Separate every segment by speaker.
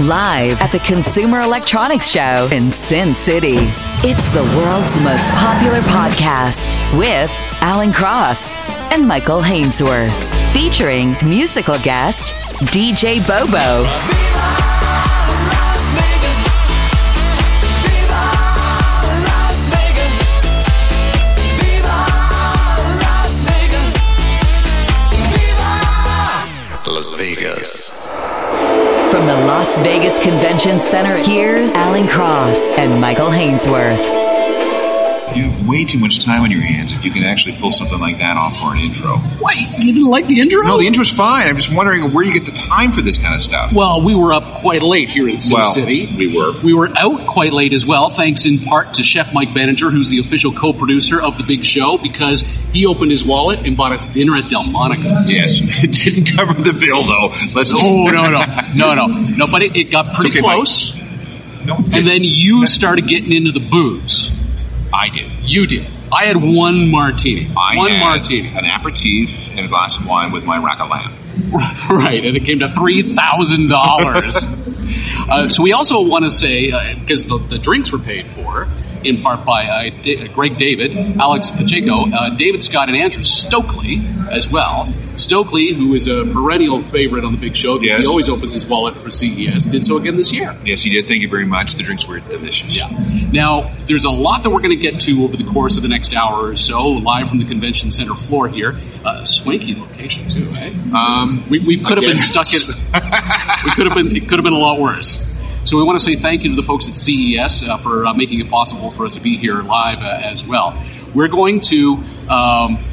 Speaker 1: live at the Consumer Electronics Show in Sin City. It's the world's most popular podcast with Alan Cross and Michael Hainsworth, featuring musical guest DJ Bobo.
Speaker 2: Las Vegas
Speaker 1: Convention Center, here's Alan Cross and Michael Hainsworth.
Speaker 3: You have way too much time on your hands if you can actually pull something like that off for an intro.
Speaker 4: Wait, you didn't like the intro?
Speaker 3: No, the intro's fine. I'm just wondering where you get the time for this kind of stuff.
Speaker 4: Well, we were up quite late here in Sin
Speaker 3: Well,
Speaker 4: City.
Speaker 3: we were.
Speaker 4: We were out quite late as well, thanks in part to Chef Mike Benninger, who's the official co-producer of the big show, because he opened his wallet and bought us dinner at Delmonico's.
Speaker 3: Yes, it didn't cover the bill though. Let's.
Speaker 4: Oh no no no no no! But it, it got pretty
Speaker 3: okay,
Speaker 4: close,
Speaker 3: No,
Speaker 4: and then you started getting into the booze.
Speaker 3: I did.
Speaker 4: You did. I had one martini.
Speaker 3: I
Speaker 4: one
Speaker 3: had
Speaker 4: martini.
Speaker 3: an aperitif and a glass of wine with my rack of lamb.
Speaker 4: Right, and it came to three thousand dollars. uh, so we also want to say because the, the drinks were paid for in part by uh, Da- Greg David, Alex Pacheco, uh, David Scott, and Andrew Stokely as well. Stokely, who is a perennial favorite on the Big Show because
Speaker 3: Yes.
Speaker 4: he always opens his wallet for CES, did so again this year.
Speaker 3: Yes, he did. Thank you very much. The drinks were delicious.
Speaker 4: Yeah. Now, there's a lot that we're going to get to over the course of the next hour or so, live from the convention center floor here. Uh, swanky location too, eh?
Speaker 3: Um,
Speaker 4: We, we could have been stuck in. we could have been. It could have been a lot worse. So we want to say thank you to the folks at CES uh, for uh, making it possible for us to be here live uh, as well. We're going to um,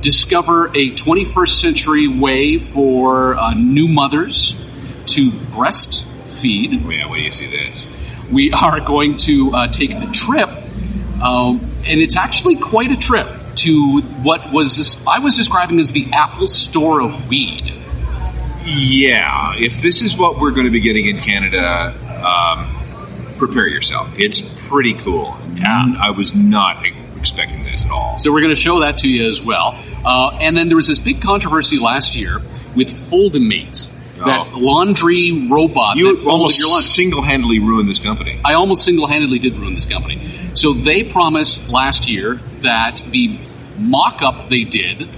Speaker 4: discover a 21st century way for uh, new mothers to breastfeed.
Speaker 3: oh, yeah, wait do you see this?
Speaker 4: We are going to uh, take a trip, um, and it's actually quite a trip to what was this, I was describing as the Apple Store of weed.
Speaker 3: Yeah, if this is what we're going to be getting in Canada, um, prepare yourself. It's pretty cool.
Speaker 4: Yeah.
Speaker 3: I was not expecting this at all.
Speaker 4: So we're going to show that to you as well. Uh, and then there was this big controversy last year with Foldimate, that
Speaker 3: Oh.
Speaker 4: laundry robot that
Speaker 3: You almost single-handedly ruined this company.
Speaker 4: I almost single-handedly did ruin this company. So they promised last year that the mock-up they did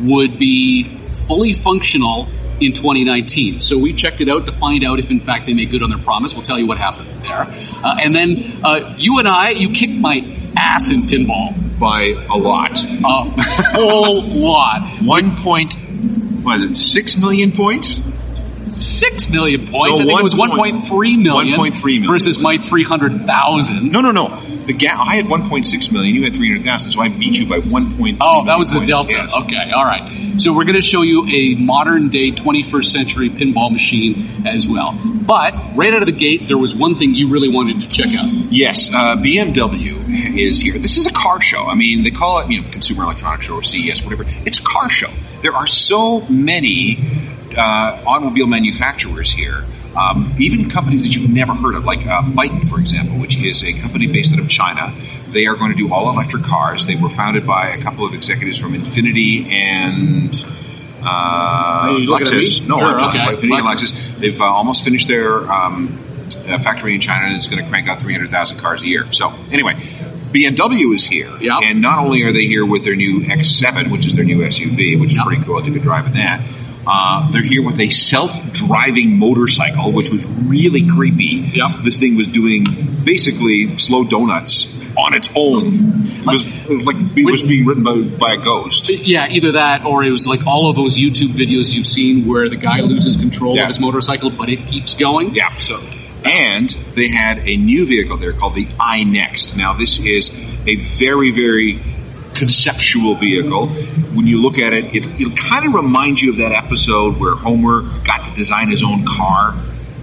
Speaker 4: would be fully functional in 2019. So we checked it out to find out if in fact they made good on their promise. We'll tell you what happened there. Uh, and then uh, you and I, you kicked my ass in pinball.
Speaker 3: By a lot.
Speaker 4: A whole lot.
Speaker 3: One point, what is it, six million points?
Speaker 4: Six million points.
Speaker 3: No,
Speaker 4: I think
Speaker 3: one
Speaker 4: it was
Speaker 3: point-
Speaker 4: one point three million.
Speaker 3: One point three million
Speaker 4: versus my 300,000.
Speaker 3: No, no, no. The gap. I had 1.6 million. You had 300,000. So I beat you by 1.3.
Speaker 4: Oh, that was the delta.
Speaker 3: Yes.
Speaker 4: Okay, all right. So we're going to show you a modern day 21st century pinball machine as well. But right out of the gate, there was one thing you really wanted to check out.
Speaker 3: Yes, uh, BMW is here. This is a car show. I mean, they call it, you know, Consumer Electronics Show or CES, whatever. It's a car show. There are so many uh, automobile manufacturers here. Um, even companies that you've never heard of, like uh, Byton, for example, which is a company based out of China. They are going to do all electric cars. They were founded by a couple of executives from Infiniti and uh, Lexus. No,
Speaker 4: Sure, okay.
Speaker 3: Infiniti and
Speaker 4: Lexus.
Speaker 3: Lexus. They've uh, almost finished their um, uh, factory in China, and it's going to crank out 300,000 cars a year. So, anyway, BMW is here,
Speaker 4: Yeah.
Speaker 3: and not only are they here with their new X7, which is their new SUV, which is pretty cool. I took a drive in that. Uh, they're here with a self-driving motorcycle, which was really creepy.
Speaker 4: Yeah.
Speaker 3: This thing was doing basically slow donuts on its own. It was, it was like it was being written by, by a ghost.
Speaker 4: Yeah, either that or it was like all of those YouTube videos you've seen where the guy loses control
Speaker 3: Yeah.
Speaker 4: of his motorcycle, but it keeps going.
Speaker 3: Yeah. So, and they had a new vehicle there called the iNext. Now, this is a very, very conceptual vehicle. When you look at it, it it'll kind of remind you of that episode where Homer got to design his own car.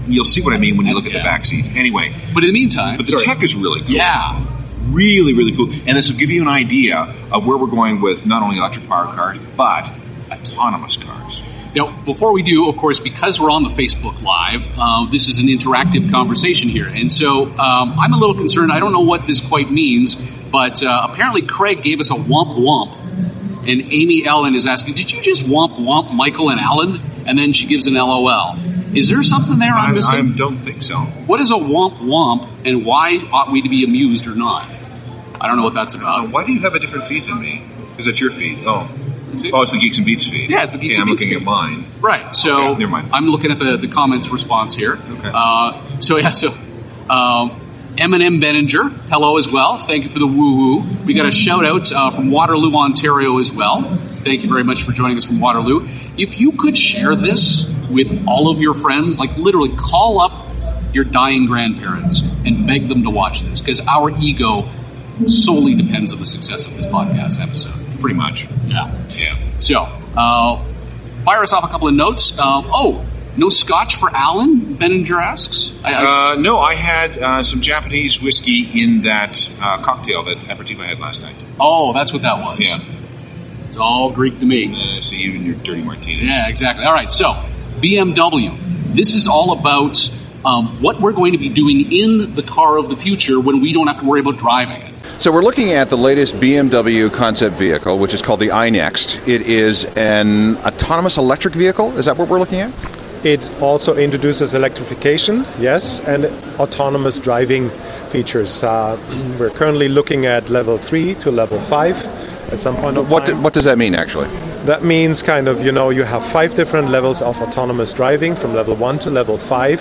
Speaker 3: You'll see what I mean when you look at the back seats. Anyway,
Speaker 4: But in the meantime,
Speaker 3: but the
Speaker 4: sorry.
Speaker 3: tech is really cool.
Speaker 4: yeah,
Speaker 3: Really, really cool. And this will give you an idea of where we're going with not only electric powered cars, but autonomous cars.
Speaker 4: Now, before we do, of course, because we're on the Facebook Live, uh, this is an interactive conversation here. And so um, I'm a little concerned. I don't know what this quite means, but uh, apparently Craig gave us a womp womp. And Amy Ellen is asking, Did you just womp womp Michael and Alan? And then she gives an LOL. Is there something there I'm
Speaker 3: I,
Speaker 4: missing?
Speaker 3: I don't think so.
Speaker 4: What is a womp womp, and why ought we to be amused or not? I don't know what that's
Speaker 3: Uh,
Speaker 4: about.
Speaker 3: why do you have a different feed than me? Is that your feed? Oh. Oh, it's the Geeks and Beats feed.
Speaker 4: Yeah, it's the Geeks
Speaker 3: okay,
Speaker 4: and
Speaker 3: I'm
Speaker 4: Beats
Speaker 3: looking
Speaker 4: feed.
Speaker 3: at mine.
Speaker 4: Right. So
Speaker 3: Okay, never mind.
Speaker 4: I'm looking at the, the comments response here.
Speaker 3: Okay.
Speaker 4: Uh, so yeah. So um, Eminem Benninger, hello as well. Thank you for the woo woo. We got a shout out uh, from Waterloo, Ontario as well. Thank you very much for joining us from Waterloo. If you could share this with all of your friends, like literally call up your dying grandparents and beg them to watch this, because our ego solely depends on the success of this podcast episode.
Speaker 3: Pretty much.
Speaker 4: Yeah.
Speaker 3: Yeah.
Speaker 4: So, uh, fire us off a couple of notes. Um, oh, no scotch for Alan? Benninger asks. I, I,
Speaker 3: Uh, no, I had uh, some Japanese whiskey in that uh, cocktail that Aperitif I had last night.
Speaker 4: oh, that's what that was.
Speaker 3: Yeah.
Speaker 4: It's all Greek to me.
Speaker 3: Uh, see you and your dirty martini.
Speaker 4: Yeah, exactly. All right, so BMW. This is all about um, what we're going to be doing in the car of the future when we don't have to worry about driving it.
Speaker 5: So we're looking at the latest BMW concept vehicle, which is called the iNext. It is an autonomous electric vehicle. Is that what we're looking at?
Speaker 6: It also introduces electrification, yes, and autonomous driving features. Uh, we're currently looking at level 3 to level 5 at some point of
Speaker 5: What,
Speaker 6: time.
Speaker 5: what does that mean, actually?
Speaker 6: That means kind of, you know, you have five different levels of autonomous driving from level 1 to level 5,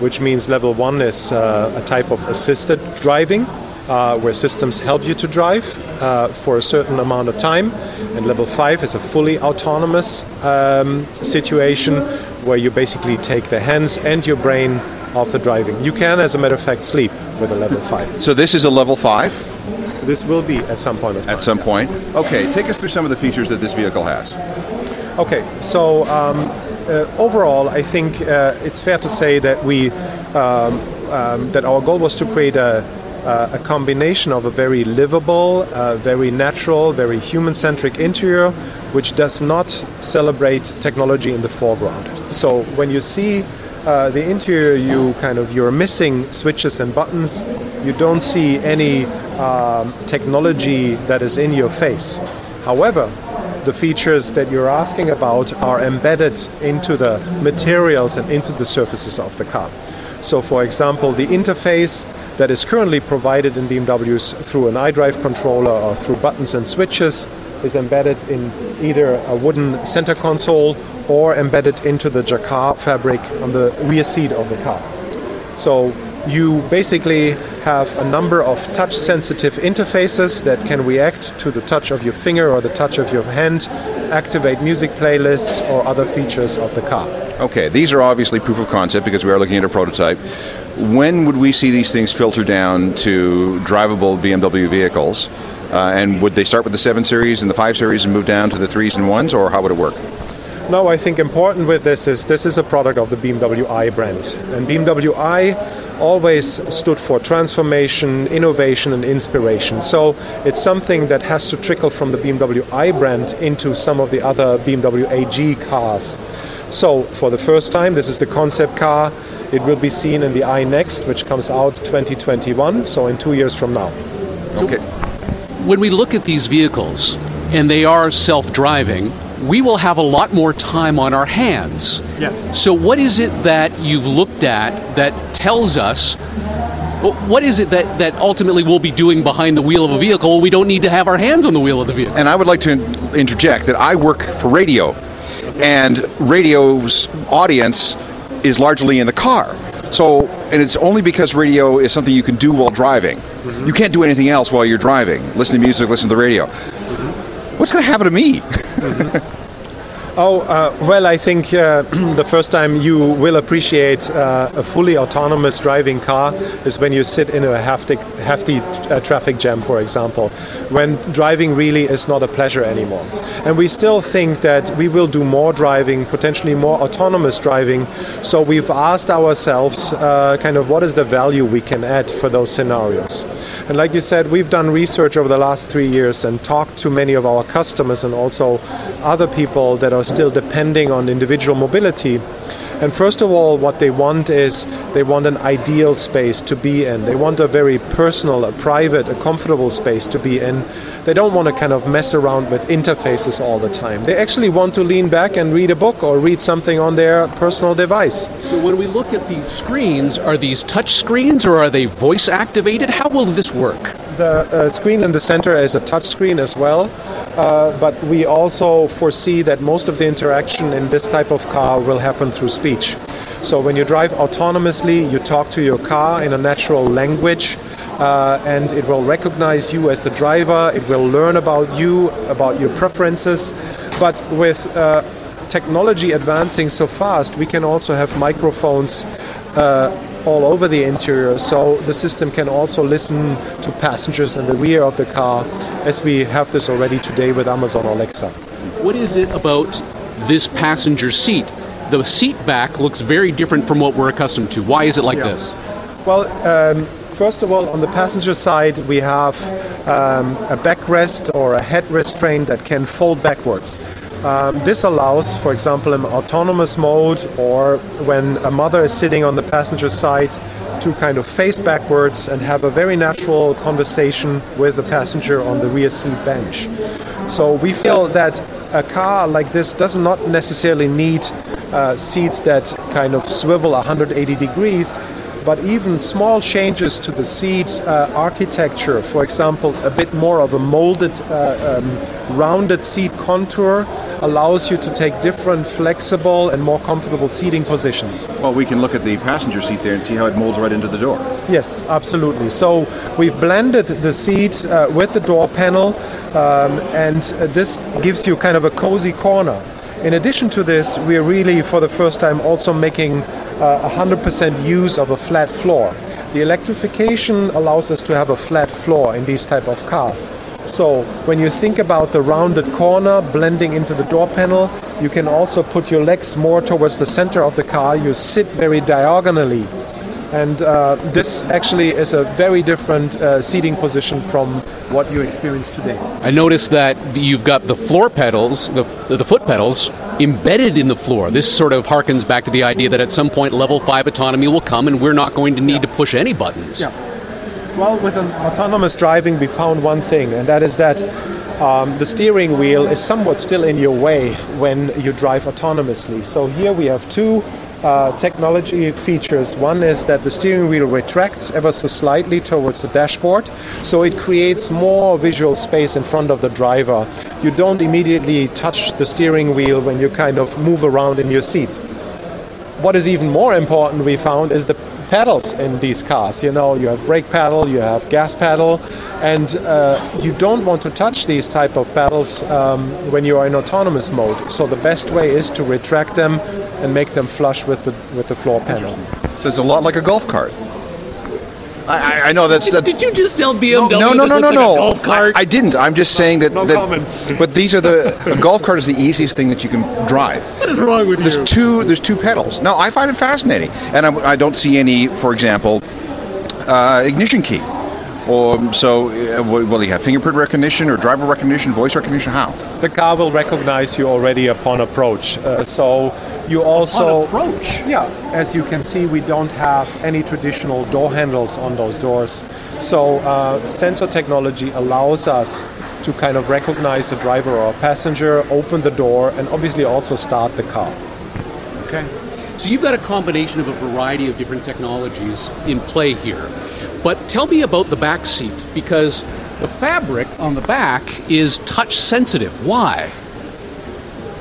Speaker 6: which means level 1 is uh, a type of assisted driving. Uh, where systems help you to drive uh, for a certain amount of time. And level 5 is a fully autonomous um, situation where you basically take the hands and your brain off the driving. You can, as a matter of fact, sleep with a level 5.
Speaker 5: So this is a level 5
Speaker 6: This will be at some point of time.
Speaker 5: at some point. Okay, take us through some of the features that this vehicle has.
Speaker 6: Okay, so um, uh, overall, I think uh, it's fair to say that we um, um, that our goal was to create a uh, a combination of a very livable, uh, very natural, very human-centric interior, which does not celebrate technology in the foreground. So when you see uh, the interior, you kind of you're missing switches and buttons. You don't see any um, technology that is in your face. However, the features that you're asking about are embedded into the materials and into the surfaces of the car. So, for example, the interface that is currently provided in BMWs through an iDrive controller or through buttons and switches is embedded in either a wooden center console or embedded into the jacquard fabric on the rear seat of the car. So you basically have a number of touch sensitive interfaces that can react to the touch of your finger or the touch of your hand, activate music playlists or other features of the car.
Speaker 5: Okay, these are obviously proof of concept because we are looking at a prototype. When would we see these things filter down to drivable BMW vehicles? Uh, and would they start with the 7 Series and the 5 Series and move down to the 3s and 1s, or how would it work?
Speaker 6: No, I think important with this is this is a product of the BMW i brand. And BMW i always stood for transformation, innovation, and inspiration. So it's something that has to trickle from the BMW i brand into some of the other BMW AG cars. So for the first time, this is the concept car. It will be seen in the i Next, which comes out 2021, so in two years from now.
Speaker 5: Okay.
Speaker 7: when we look at these vehicles and they are self-driving, we will have a lot more time on our hands.
Speaker 6: Yes.
Speaker 7: So what is it that you've looked at that tells us what is it that, that ultimately we'll be doing behind the wheel of a vehicle we don't need to have our hands on the wheel of the vehicle?
Speaker 5: And I would like to interject that I work for radio, and radio's audience is largely in the car. So, and it's only because radio is something you can do while driving. Mm-hmm. You can't do anything else while you're driving. Listen to music, listen to the radio. Mm-hmm. What's going to happen to me? Mm-hmm.
Speaker 6: Oh, uh, well, I think uh, the first time you will appreciate uh, a fully autonomous driving car is when you sit in a hefty, hefty uh, traffic jam, for example, when driving really is not a pleasure anymore. And we still think that we will do more driving, potentially more autonomous driving. So we've asked ourselves uh, kind of what is the value we can add for those scenarios. And like you said, we've done research over the last three years and talked to many of our customers and also other people that are still depending on individual mobility. And first of all, what they want is they want an ideal space to be in. They want a very personal, a private, a comfortable space to be in. They don't want to kind of mess around with interfaces all the time. They actually want to lean back and read a book or read something on their personal device.
Speaker 4: So when we look at these screens, are these touch screens or are they voice activated? How will this work?
Speaker 6: The uh, screen in the center is a touch screen as well, uh, but we also foresee that most of the interaction in this type of car will happen through speech. So when you drive autonomously, you talk to your car in a natural language. Uh, and it will recognize you as the driver. It will learn about you, about your preferences. But with uh, technology advancing so fast, we can also have microphones uh, all over the interior, so the system can also listen to passengers in the rear of the car, as we have this already today with Amazon Alexa.
Speaker 4: What is it about this passenger seat? The seat back looks very different from what we're accustomed to. Why is it like
Speaker 6: Yeah.
Speaker 4: this?
Speaker 6: Well, um, first of all, on the passenger side, we have um, a backrest or a head restraint that can fold backwards. Um, this allows, for example, in autonomous mode or when a mother is sitting on the passenger side, to kind of face backwards and have a very natural conversation with the passenger on the rear seat bench. So we feel that a car like this does not necessarily need uh, seats that kind of swivel 180 degrees, but even small changes to the seat uh, architecture, for example, a bit more of a molded, uh, um, rounded seat contour, allows you to take different, flexible, and more comfortable seating positions.
Speaker 3: Well, we can look at the passenger seat there and see how it molds right into the door.
Speaker 6: Yes, absolutely. So we've blended the seat uh, with the door panel, um, and uh, this gives you kind of a cozy corner. In addition to this, we are really, for the first time, also making uh, 100% use of a flat floor. The electrification allows us to have a flat floor in these type of cars. So when you think about the rounded corner blending into the door panel, you can also put your legs more towards the center of the car. You sit very diagonally. And uh, this actually is a very different uh, seating position from what you experience today.
Speaker 4: I noticed that you've got the floor pedals, the, the foot pedals, embedded in the floor. This sort of harkens back to the idea that at some point level 5 autonomy will come and we're not going to need to push any buttons.
Speaker 6: Yeah. Well, with an autonomous driving, we found one thing, and that is that um, the steering wheel is somewhat still in your way when you drive autonomously. So here we have two uh, technology features. One is that the steering wheel retracts ever so slightly towards the dashboard, so it creates more visual space in front of the driver. You don't immediately touch the steering wheel when you kind of move around in your seat what is even more important we found is the pedals in these cars. You know you have brake pedal you have gas pedal and uh, you don't want to touch these type of pedals um, when you are in autonomous mode. So the best way is to retract them and make them flush with the with the floor panel.
Speaker 3: So it's a lot like a golf cart. I, I, know that's that's.
Speaker 4: Did you just tell BMW
Speaker 3: No, no, no, no, no.
Speaker 4: golf cart?
Speaker 3: I, didn't. I'm just saying that.
Speaker 6: No
Speaker 3: that
Speaker 6: comments.
Speaker 3: But these are the a golf cart is the easiest thing that you can drive.
Speaker 4: what is wrong with
Speaker 3: There's
Speaker 4: you?
Speaker 3: two. There's two pedals. No, I find it fascinating, and I, I don't see any, for example, uh, ignition key. Or so, uh, will will you have fingerprint recognition or driver recognition, voice recognition? How?
Speaker 6: the car will recognize you already upon approach uh, so you also
Speaker 4: approach.
Speaker 6: Yeah, as you can see, we don't have any traditional door handles on those doors. So uh, sensor technology allows us to kind of recognize the driver or a passenger, open the door, and obviously also start the car.
Speaker 4: Okay. So you've got a combination of a variety of different technologies in play here. But tell me about the back seat because the fabric on the back is touch sensitive. Why?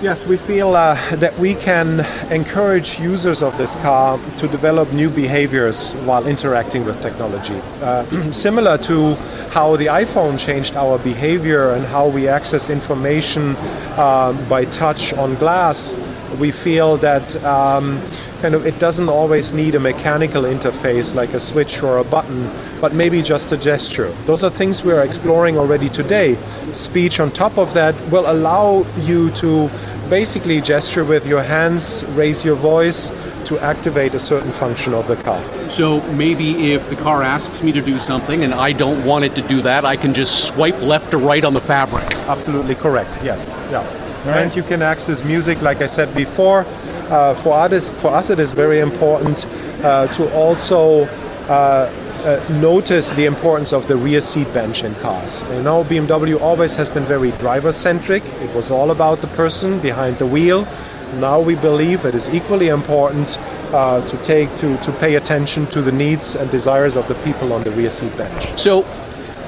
Speaker 6: Yes, we feel uh, that we can encourage users of this car to develop new behaviors while interacting with technology. Uh, similar to how the iPhone changed our behavior and how we access information uh, by touch on glass, we feel that um, kind of it doesn't always need a mechanical interface like a switch or a button, but maybe just a gesture. Those are things we are exploring already today. Speech on top of that will allow you to basically gesture with your hands, raise your voice to activate a certain function of the car.
Speaker 4: So maybe if the car asks me to do something and I don't want it to do that, I can just swipe left or right on the fabric.
Speaker 6: Absolutely correct. Yes. Yeah. And you can access music, like I said before. uh, for us, for us, it is very important uh, to also uh, uh, notice the importance of the rear seat bench in cars. You know, BMW always has been very driver centric. It was all about the person behind the wheel. Now we believe it is equally important uh, to take to, to pay attention to the needs and desires of the people on the rear seat bench.
Speaker 7: So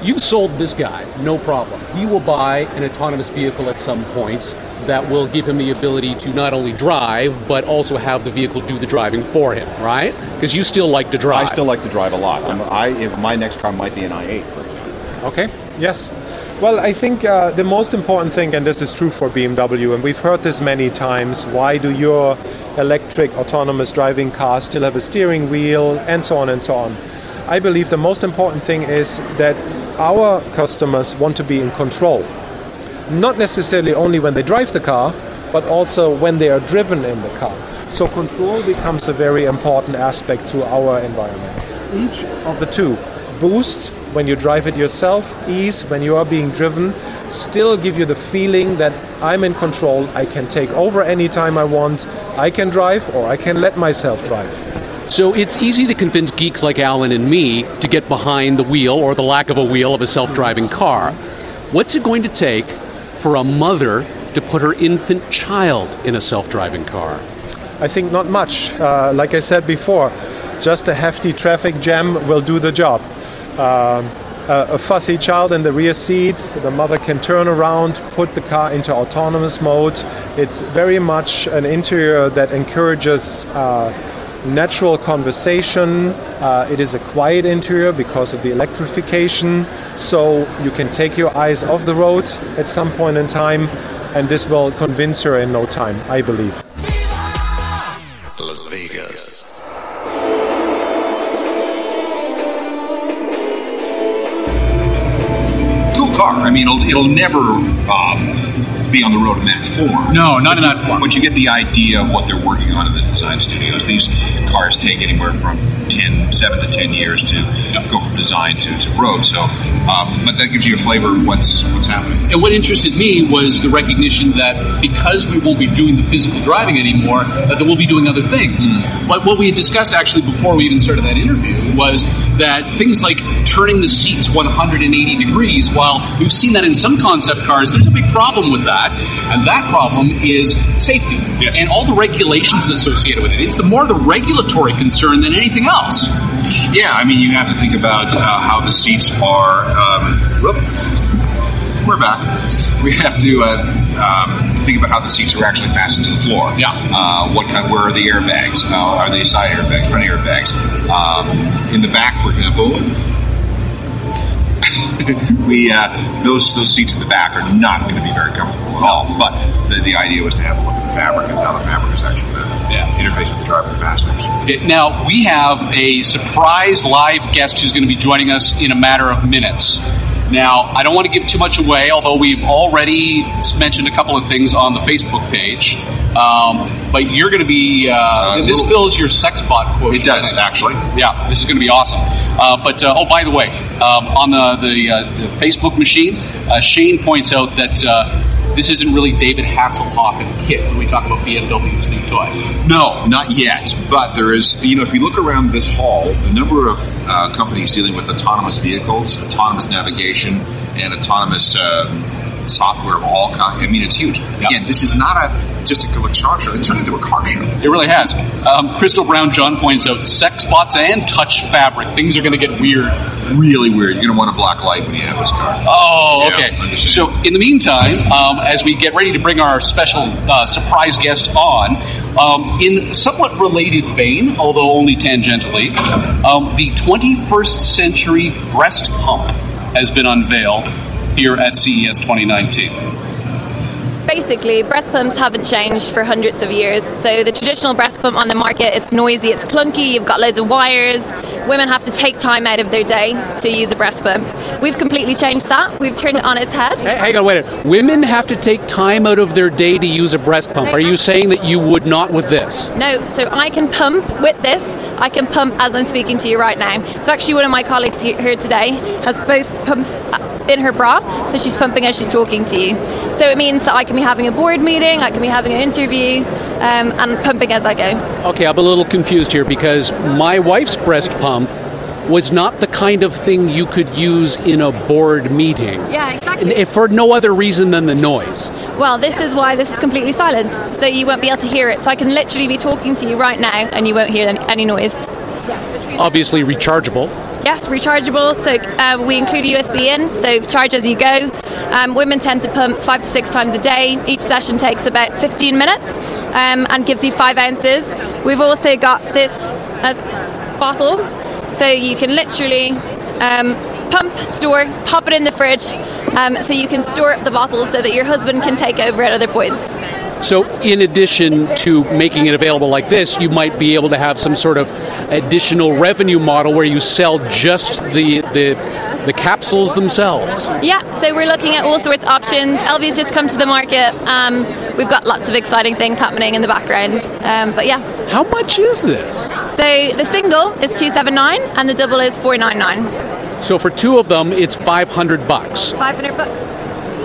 Speaker 7: you've sold this guy, no problem. He will buy an autonomous vehicle at some point that will give him the ability to not only drive, but also have the vehicle do the driving for him, right? Because you still like to drive.
Speaker 5: I still like to drive a lot. I'm, I, if my next car might be an i8, for example.
Speaker 7: Okay.
Speaker 6: Yes. Well, I think uh, the most important thing, and this is true for BMW, and we've heard this many times why do your electric autonomous driving cars still have a steering wheel, and so on and so on. I believe the most important thing is that our customers want to be in control not necessarily only when they drive the car, but also when they are driven in the car. So control becomes a very important aspect to our environments. Each of the two, boost when you drive it yourself, ease when you are being driven, still give you the feeling that I'm in control, I can take over anytime I want, I can drive or I can let myself drive.
Speaker 7: So it's easy to convince geeks like Alan and me to get behind the wheel or the lack of a wheel of a self driving car. What's it going to take for a mother to put her infant child in a self driving car?
Speaker 6: I think not much. Uh, like I said before, just a hefty traffic jam will do the job. Um, a, a fussy child in the rear seat, the mother can turn around, put the car into autonomous mode. It's very much an interior that encourages uh, natural conversation. Uh, it is a quiet interior because of the electrification, so you can take your eyes off the road at some point in time, and this will convince her in no time, I believe.
Speaker 2: Las Vegas.
Speaker 3: Cool car. I mean, it'll, it'll never um, be on the road in that form.
Speaker 4: No, not in that form.
Speaker 3: But you get the idea of what they're working on in the design studios. These cars take anywhere from 10, 7 to 10 years to go from design to, to road. So, um, but that gives you a flavor of what's, what's happening.
Speaker 4: And what interested me was the recognition that because we won't be doing the physical driving anymore, that we'll be doing other things. But what we had discussed actually before we even started that interview was that things like turning the seats 180 degrees, while we've seen that in some concept cars, there's a big problem with that. And that problem is safety
Speaker 3: Yes.
Speaker 4: and all the regulations associated with it. It's the more the regulatory concern than anything else.
Speaker 3: Yeah, I mean, you have to think about uh, how the seats are. Um, we're back. We have to uh, um, think about how the seats are actually fastened to the floor.
Speaker 4: Yeah.
Speaker 3: Uh, what kind? Where are the airbags? Uh, are they side airbags, front airbags? Um, in the back, for example. we uh, those those seats in the back are not going to be very comfortable at all. But the, the idea was to have a look at the fabric and how the fabric is actually the
Speaker 4: Yeah.
Speaker 3: interface with the driver and passengers.
Speaker 4: Now, we have a surprise live guest who's going to be joining us in a matter of minutes. Now, I don't want to give too much away, although we've already mentioned a couple of things on the Facebook page. Um, but you're going to be, uh, this
Speaker 3: little-
Speaker 4: fills your sex bot quote.
Speaker 3: It does actually.
Speaker 4: Yeah, this is going to be awesome. Uh, but uh, oh, by the way, um, on the the, uh, the Facebook machine, uh, Shane points out that uh, this isn't really David Hasselhoff and KITT when we talk about BMW's new toy.
Speaker 3: No, not yet. But there is, you know, if you look around this hall, the number of uh, companies dealing with autonomous vehicles, autonomous navigation, and autonomous uh, software of all kinds, I mean, it's huge. Again, this is not a just a electronic show. It's turned into a car show.
Speaker 4: It really has. Um, Crystal Brown John points out sex bots and touch fabric. Things are going to get weird.
Speaker 3: Really weird. You're going to want a black light when you have this car.
Speaker 4: Oh,
Speaker 3: Yeah,
Speaker 4: okay. So, in the meantime, um, as we get ready to bring our special uh, surprise guest on, um, in somewhat related vein, although only tangentially, um, the 21st century breast pump has been unveiled here at CES 2019.
Speaker 8: Basically, breast pumps haven't changed for hundreds of years. So the traditional breast pump on the market, it's noisy, it's clunky, you've got loads of wires. Women have to take time out of their day to use a breast pump. We've completely changed that. We've turned it on its head.
Speaker 7: Hey, hang on, wait a minute. Women have to take time out of their day to use a breast pump. Are you saying that you would not with this?
Speaker 8: No, so I can pump with this. I can pump as I'm speaking to you right now. So actually, one of my colleagues here today has both pumps in her bra, so she's pumping as she's talking to you. So it means that I can be having a board meeting, I can be having an interview, um, and pumping as I go.
Speaker 7: Okay, I'm a little confused here because my wife's breast pump was not the kind of thing you could use in a board meeting.
Speaker 8: Yeah, exactly.
Speaker 7: If for no other reason than the noise.
Speaker 8: Well, this is why this is completely silent, so you won't be able to hear it. So I can literally be talking to you right now, and you won't hear any, any noise.
Speaker 7: Yeah, Obviously rechargeable.
Speaker 8: Yes, rechargeable. So uh, we include a USB in, so charge as you go. Um, women tend to pump five to six times a day. Each session takes about 15 minutes um, and gives you five ounces. We've also got this as bottle, so you can literally um, pump, store, pop it in the fridge, um, so you can store up the bottle so that your husband can take over at other points.
Speaker 7: So, in addition to making it available like this, you might be able to have some sort of additional revenue model where you sell just the the, the capsules themselves.
Speaker 8: Yeah, so we're looking at all sorts of options. Elvie's just come to the market. Um, we've got lots of exciting things happening in the background. Um, but yeah.
Speaker 7: How much is this?
Speaker 8: So the single is 279 and the double is 499.
Speaker 7: So for two of them, it's 500 bucks.
Speaker 8: 500 bucks,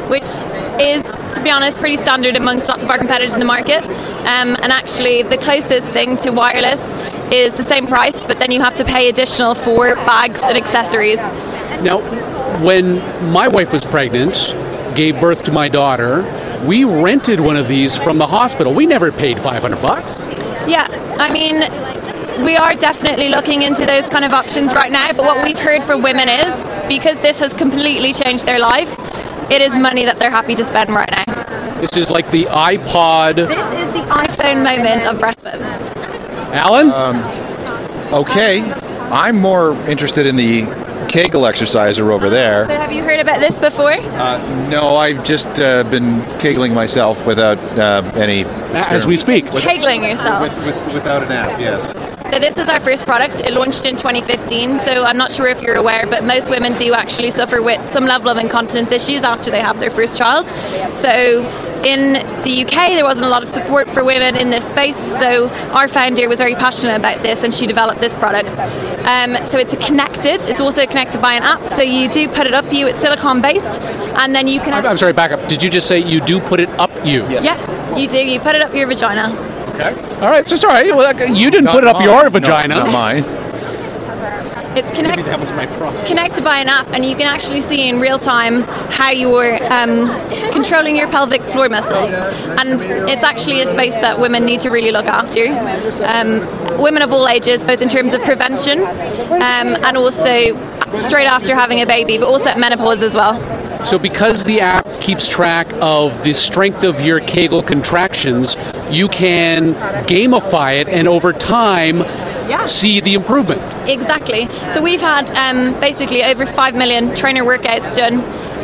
Speaker 8: which is, to be honest, pretty standard amongst lots of our competitors in the market. Um, and actually, the closest thing to wireless is the same price, but then you have to pay additional for bags and accessories.
Speaker 7: Now, when my wife was pregnant, gave birth to my daughter, we rented one of these from the hospital. We never paid 500 bucks.
Speaker 8: Yeah, I mean, we are definitely looking into those kind of options right now, but what we've heard from women is because this has completely changed their life, it is money that they're happy to spend right now.
Speaker 7: This is like the iPod.
Speaker 8: This is the iPhone moment of breast pumps.
Speaker 7: Alan?
Speaker 5: Okay, I'm more interested in the Kegel exerciser over
Speaker 8: So
Speaker 5: there.
Speaker 8: have you heard about this before?
Speaker 5: Uh, no, I've just uh, been kegling myself without uh, any.
Speaker 7: As we speak.
Speaker 8: With, Kegling yourself.
Speaker 5: With, with, without an app, yes.
Speaker 8: So this is our first product. It launched in 2015. So I'm not sure if you're aware, but most women do actually suffer with some level of incontinence issues after they have their first child. So in the UK, there wasn't a lot of support for women in this space. So our founder was very passionate about this, and she developed this product. Um, so it's connected. It's also connected by an app. So you do put it up you. It's silicone based, and then you can.
Speaker 7: I'm, I'm sorry, back up. Did you just say you do put it up you?
Speaker 8: Yes, you do. You put it up your vagina.
Speaker 7: Okay. All right, so sorry. Well, you didn't
Speaker 5: Not
Speaker 7: put it up
Speaker 5: mine.
Speaker 7: your
Speaker 5: No,
Speaker 7: vagina.
Speaker 5: not mine.
Speaker 8: It's connected.
Speaker 7: That was my problem.
Speaker 8: connected by an app and you can actually see in real time how you're um, controlling your pelvic floor muscles and it's actually a space that women need to really look after um, women of all ages both in terms of prevention um, and also straight after having a baby but also at menopause as well
Speaker 7: So, because the app keeps track of the strength of your Kegel contractions, you can gamify it and over time
Speaker 8: Yeah.
Speaker 7: see the improvement.
Speaker 8: exactly so we've had um, basically over 5 million trainer workouts done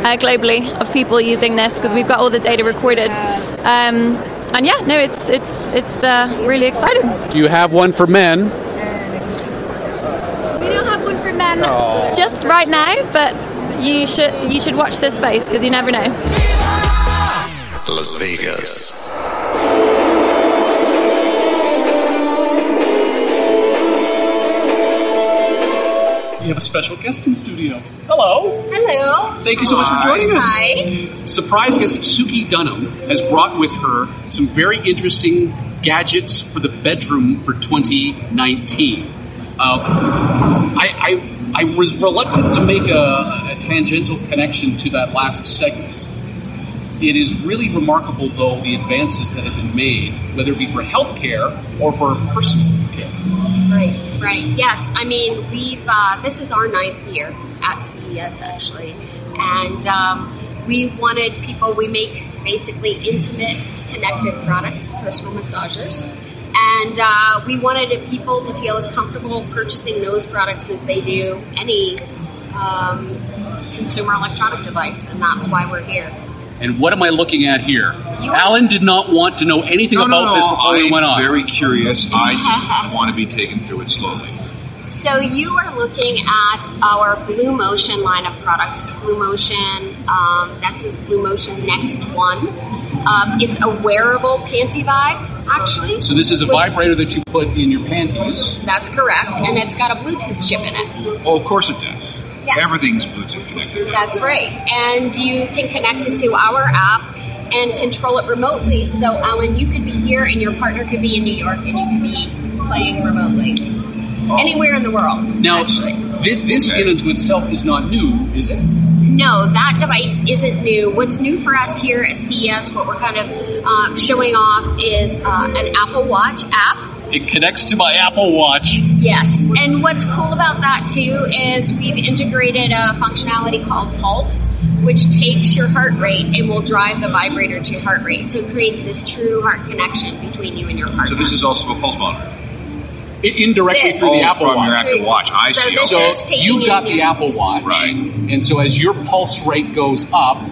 Speaker 8: uh, globally of people using this because we've got all the data recorded um, and yeah no it's it's it's uh, really exciting
Speaker 7: Do you have one for men?
Speaker 8: We don't have one for men just right now, but you should you should watch this space because you never know.
Speaker 2: Las Vegas.
Speaker 4: We have a special guest in studio. Hello.
Speaker 9: Hello.
Speaker 4: Thank you so much for joining us.
Speaker 9: Hi.
Speaker 4: Surprise guest Suki Dunham has brought with her some very interesting gadgets for the bedroom for 2019. Uh, I, I, I was reluctant to make a, a tangential connection to that last segment. It is really remarkable, though, the advances that have been made, whether it be for healthcare or for personal care.
Speaker 9: Right, right. Yes, I mean we've uh, this is our ninth year at CES actually, and um, we wanted people. We make basically intimate, connected products, personal massagers, and uh, we wanted people to feel as comfortable purchasing those products as they do any um, consumer electronic device, and that's why we're here.
Speaker 4: And what am I looking at here?
Speaker 9: You-
Speaker 4: Alan did not want to know anything
Speaker 3: No, no,
Speaker 4: about
Speaker 3: no,
Speaker 4: this before we
Speaker 3: I'm
Speaker 4: went on.
Speaker 3: very curious. I just want to be taken through it slowly.
Speaker 9: So you are looking at our Blue Motion line of products. Blue Motion, um, this is Blue Motion Next One. Um, it's a wearable panty vibe, actually.
Speaker 4: So this is a vibrator that you put in your panties.
Speaker 9: That's correct, and it's got a Bluetooth chip in it.
Speaker 3: Oh, of course it does.
Speaker 9: Yes.
Speaker 3: Everything's Bluetooth connected.
Speaker 9: That's right, and you can connect it to our app, and control it remotely. So, Alan, you could be here and your partner could be in New York and you could be playing remotely. Anywhere in the world,
Speaker 4: Now,
Speaker 9: actually.
Speaker 4: thi- this in and to itself is not new, is it?
Speaker 9: No, that device isn't new. What's new for us here at CES, what we're kind of uh, showing off is uh, an Apple Watch app.
Speaker 4: It connects to my Apple Watch.
Speaker 9: Yes. And what's cool about that too is we've integrated a functionality called Pulse, which takes your heart rate and will drive the vibrator to your heart rate. So it creates this true heart connection between you and your partner.
Speaker 3: So this is also a pulse monitor.
Speaker 4: I- indirectly
Speaker 9: This.
Speaker 4: through the
Speaker 3: Oh,
Speaker 4: Apple
Speaker 3: from
Speaker 4: Watch.
Speaker 3: your Apple Watch. I
Speaker 9: So
Speaker 3: see.
Speaker 9: this
Speaker 3: Okay.
Speaker 9: is
Speaker 4: So
Speaker 9: taking
Speaker 4: you've got
Speaker 9: in
Speaker 4: the Apple Watch,
Speaker 3: Right.
Speaker 4: And so as your pulse rate goes up,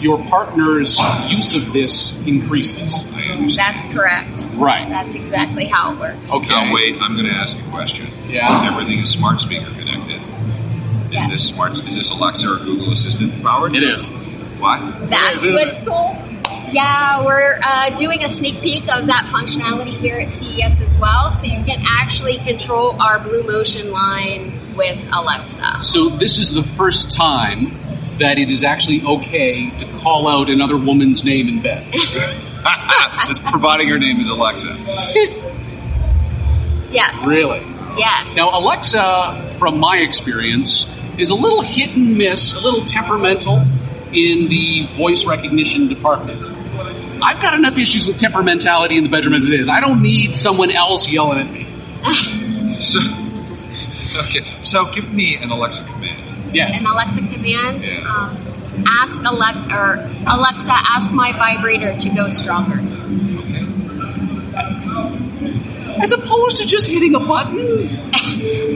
Speaker 4: your partner's use of this increases.
Speaker 3: I understand.
Speaker 9: That's correct.
Speaker 4: Right.
Speaker 9: That's exactly how it works.
Speaker 4: Okay.
Speaker 3: Now wait, I'm going to ask a question.
Speaker 4: Yeah.
Speaker 3: Everything is smart speaker connected. Is
Speaker 9: Yes.
Speaker 3: this smart? Is this Alexa or Google Assistant powered?
Speaker 4: It is.
Speaker 3: What?
Speaker 9: That's what's cool. Yeah, we're uh, doing a sneak peek of that functionality here at CES as well, so you can actually control our Blue Motion line with Alexa.
Speaker 4: So this is the first time that it is actually okay to call out another woman's name in bed.
Speaker 3: Just providing her name is Alexa.
Speaker 9: Yes.
Speaker 4: Really?
Speaker 9: Yes.
Speaker 4: Now, Alexa, from my experience, is a little hit and miss, a little temperamental in the voice recognition department. I've got enough issues with temperamentality in the bedroom as it is. I don't need someone else yelling at me.
Speaker 3: So, okay. So give me an Alexa command.
Speaker 4: Yes.
Speaker 9: An Alexa command.
Speaker 3: Yeah.
Speaker 9: Um, ask Alexa, or Alexa, ask my vibrator to go stronger.
Speaker 4: As opposed to just hitting a button.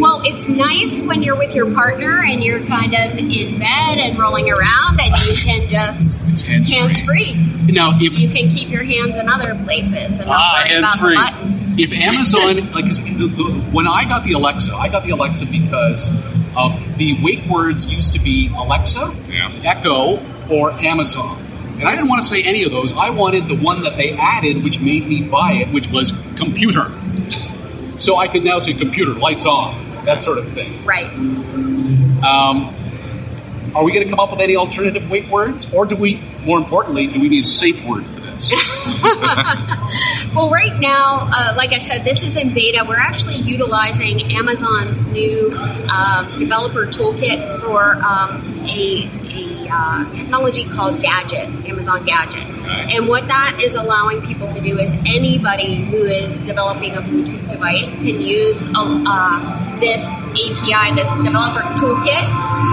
Speaker 9: Well, it's nice when you're with your partner and you're kind of in bed and rolling around, and you can just
Speaker 3: hands-free.
Speaker 9: hands free.
Speaker 4: Now, if
Speaker 9: You can keep your hands in other places and not
Speaker 4: Ah,
Speaker 9: worry about
Speaker 4: hands
Speaker 9: the button.
Speaker 4: If Amazon, like, 'cause the, the, when I got the Alexa, I got the Alexa because uh, the wake words used to be Alexa,
Speaker 3: Yeah.
Speaker 4: Echo, or Amazon. And I didn't want to say any of those. I wanted the one that they added, which made me buy it, which was computer. So I can now say computer, lights on, that sort of thing.
Speaker 9: Right.
Speaker 4: Um, are we going to come up with any alternative wake words? Or do we, more importantly, do we need a safe word for this?
Speaker 9: Well, right now, uh, like I said, this is in beta. We're actually utilizing Amazon's new um, developer toolkit for um, a uh, technology called Gadget, Amazon Gadget. And what that is allowing people to do is anybody who is developing a Bluetooth device can use uh, this API, this developer toolkit,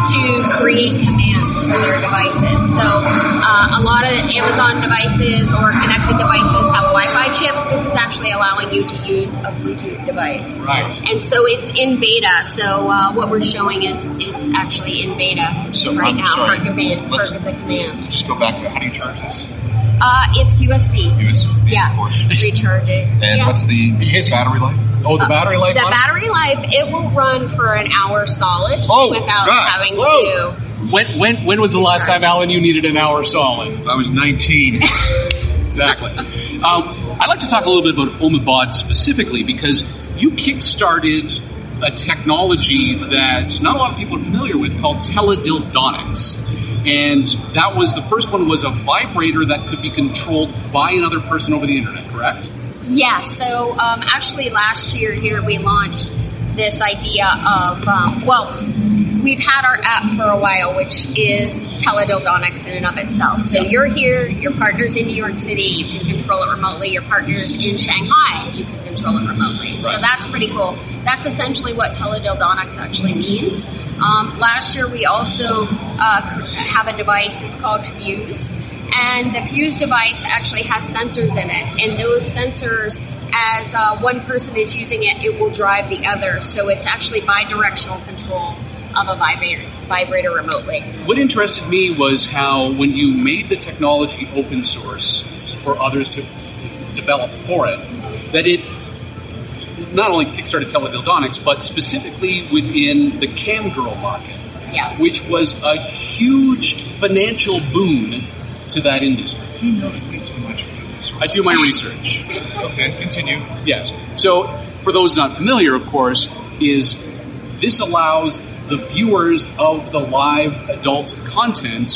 Speaker 9: to create commands for their devices. So uh, a lot of Amazon devices or connected devices have Wi-Fi chips. This is actually allowing you to use a Bluetooth device.
Speaker 4: right.
Speaker 9: And so it's in beta. So uh, what we're showing is is actually in beta
Speaker 3: So,
Speaker 9: right
Speaker 3: I'm
Speaker 9: now
Speaker 3: sorry.
Speaker 9: for, command, for the commands.
Speaker 3: Just go back. How do you charge this?
Speaker 9: Uh, it's USB.
Speaker 3: USB,
Speaker 9: Yeah,
Speaker 3: of course.
Speaker 9: recharge it.
Speaker 3: And
Speaker 9: yeah.
Speaker 3: what's the battery life?
Speaker 4: Oh, the battery life
Speaker 9: The
Speaker 4: on
Speaker 9: battery life, it will run for an hour solid
Speaker 3: Oh,
Speaker 9: without
Speaker 3: God.
Speaker 9: having
Speaker 4: Whoa.
Speaker 9: to.
Speaker 4: When, when, when was the last time, Alan, you needed an hour solid?
Speaker 3: I was 19.
Speaker 4: Exactly. Um, I'd like to talk a little bit about OhMiBod specifically because you kickstarted a technology that not a lot of people are familiar with called teledildonics. And that was the first one was a vibrator that could be controlled by another person over the internet, correct?
Speaker 9: Yes. So um, actually, last year here we launched this idea of um, well, we've had our app for a while, which is teledildonics in and of itself. So you're here, your partner's in New York City, you can control it remotely. Your partner's in Shanghai, you can control it remotely. So that's pretty cool. That's essentially what teledildonics actually means. Um, last year we also uh, have a device. It's called Fuse. And the Fuse device actually has sensors in it, and those sensors, as uh, one person is using it, it will drive the other. So it's actually bi-directional control of a vibrator, vibrator remotely.
Speaker 4: What interested me was how when you made the technology open source for others to develop for it, that it not only kickstarted teledildonics, but specifically within the camgirl market,
Speaker 9: Yes.
Speaker 4: which was a huge financial boon to that industry.
Speaker 3: You know way too much about this.
Speaker 4: I do my research.
Speaker 3: Okay, continue.
Speaker 4: Yes. So, for those not familiar, of course, is this allows the viewers of the live adult content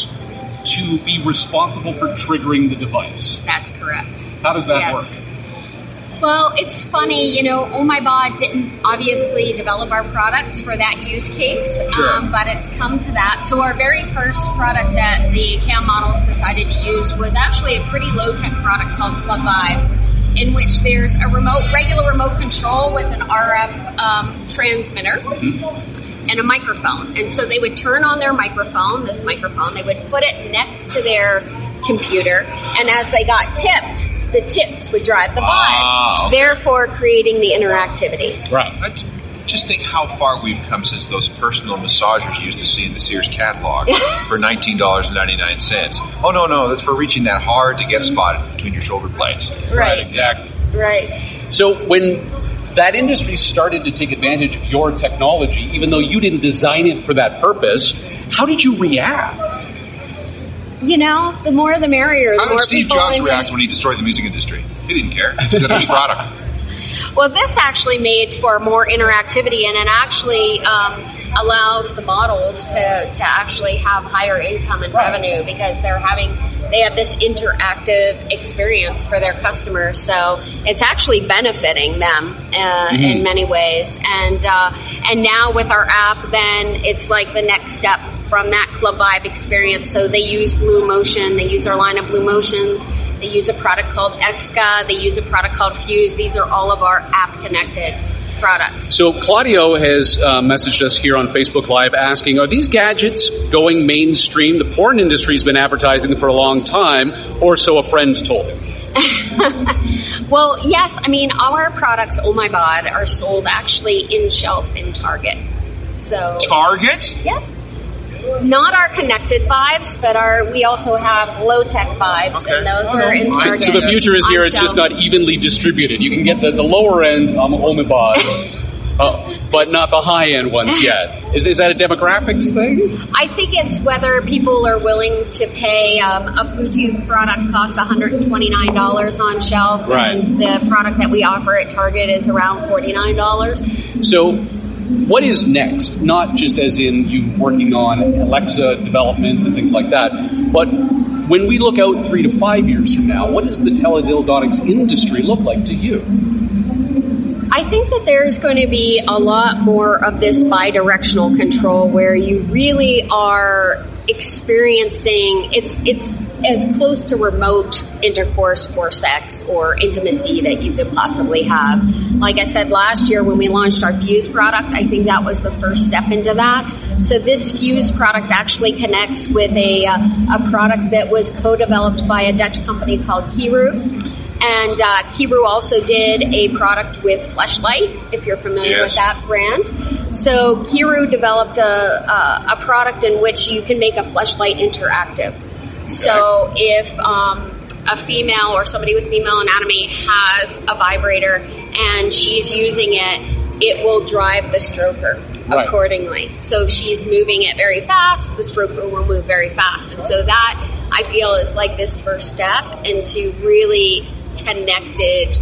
Speaker 4: to be responsible for triggering the device.
Speaker 9: That's correct.
Speaker 4: How does that
Speaker 9: Yes.
Speaker 4: work?
Speaker 9: Well, it's funny, you know, Oh My Bod didn't obviously develop our products for that use case, um, but it's come to that. So our very first product that the CAM models decided to use was actually a pretty low-tech product called Club Vibe, in which there's a remote, regular remote control with an RF um, transmitter and a microphone. And so they would turn on their microphone, this microphone, they would put it next to their computer, and as they got tipped, the tips would drive the vibe,
Speaker 3: Ah, okay.
Speaker 9: therefore creating the interactivity.
Speaker 4: Right.
Speaker 3: I j- just think how far we've come since those personal massagers you used to see in the Sears catalog for $19.99. Oh, no, no, that's for reaching that hard to get spot between your shoulder blades.
Speaker 9: Right,
Speaker 4: Exactly.
Speaker 9: right.
Speaker 4: So when that industry started to take advantage of your technology, even though you didn't design it for that purpose, how did you react?
Speaker 9: You know, the more the merrier. The
Speaker 3: How
Speaker 9: more
Speaker 3: did Steve Jobs
Speaker 9: engage-
Speaker 3: react when he destroyed the music industry? He didn't care. He got a new product.
Speaker 9: Well, this actually made for more interactivity, and it actually um, allows the models to, to actually have higher income and revenue because they're having they have this interactive experience for their customers. So it's actually benefiting them uh, in many ways. And uh, and now with our app, then it's like the next step from that Club Vibe experience. So they use Blue Motion, they use our line of Blue Motions. They use a product called Esca. They use a product called Fuse. These are all of our app connected products.
Speaker 4: So Claudio has uh, messaged us here on Facebook Live asking, are these gadgets going mainstream? The porn industry's been advertising them for a long time, or so a friend told him.
Speaker 9: Well, yes, I mean, all our products, Oh My god, are sold actually in shelf in Target. So,
Speaker 3: Target?
Speaker 9: yep. Not our connected vibes, but our we also have low tech vibes,
Speaker 3: Okay.
Speaker 9: and those are
Speaker 3: no.
Speaker 9: in Target.
Speaker 4: So the future is here, it's just not evenly distributed. You can get the, the lower end um, OhMiBod, uh, but not the high end ones yet. Is, is that a demographics thing?
Speaker 9: I think it's whether people are willing to pay. Um, a Bluetooth product costs $129 on shelf,
Speaker 4: Right.
Speaker 9: and the product that we offer at Target is around $49.
Speaker 4: So, what is next? Not just as in you working on Alexa developments and things like that, but when we look out three to five years from now, what does the teledildonics industry look like to you?
Speaker 9: I think that there's going to be a lot more of this bi-directional control where you really are experiencing it's it's as close to remote intercourse or sex or intimacy that you could possibly have. Like I said last year when we launched our Fuse product, I think that was the first step into that. So this Fuse product actually connects with a uh, a product that was co-developed by a Dutch company called Kiiroo. And uh, Kiiroo also did a product with Fleshlight, if you're familiar
Speaker 3: Yes.
Speaker 9: with that brand. So Kiiroo developed a, a, a product in which you can make a Fleshlight interactive. So if um, a female or somebody with female anatomy has a vibrator and she's using it, it will drive the stroker
Speaker 4: Right.
Speaker 9: accordingly. So she's moving it very fast, the stroker will move very fast. And so that I feel is like this first step into really connected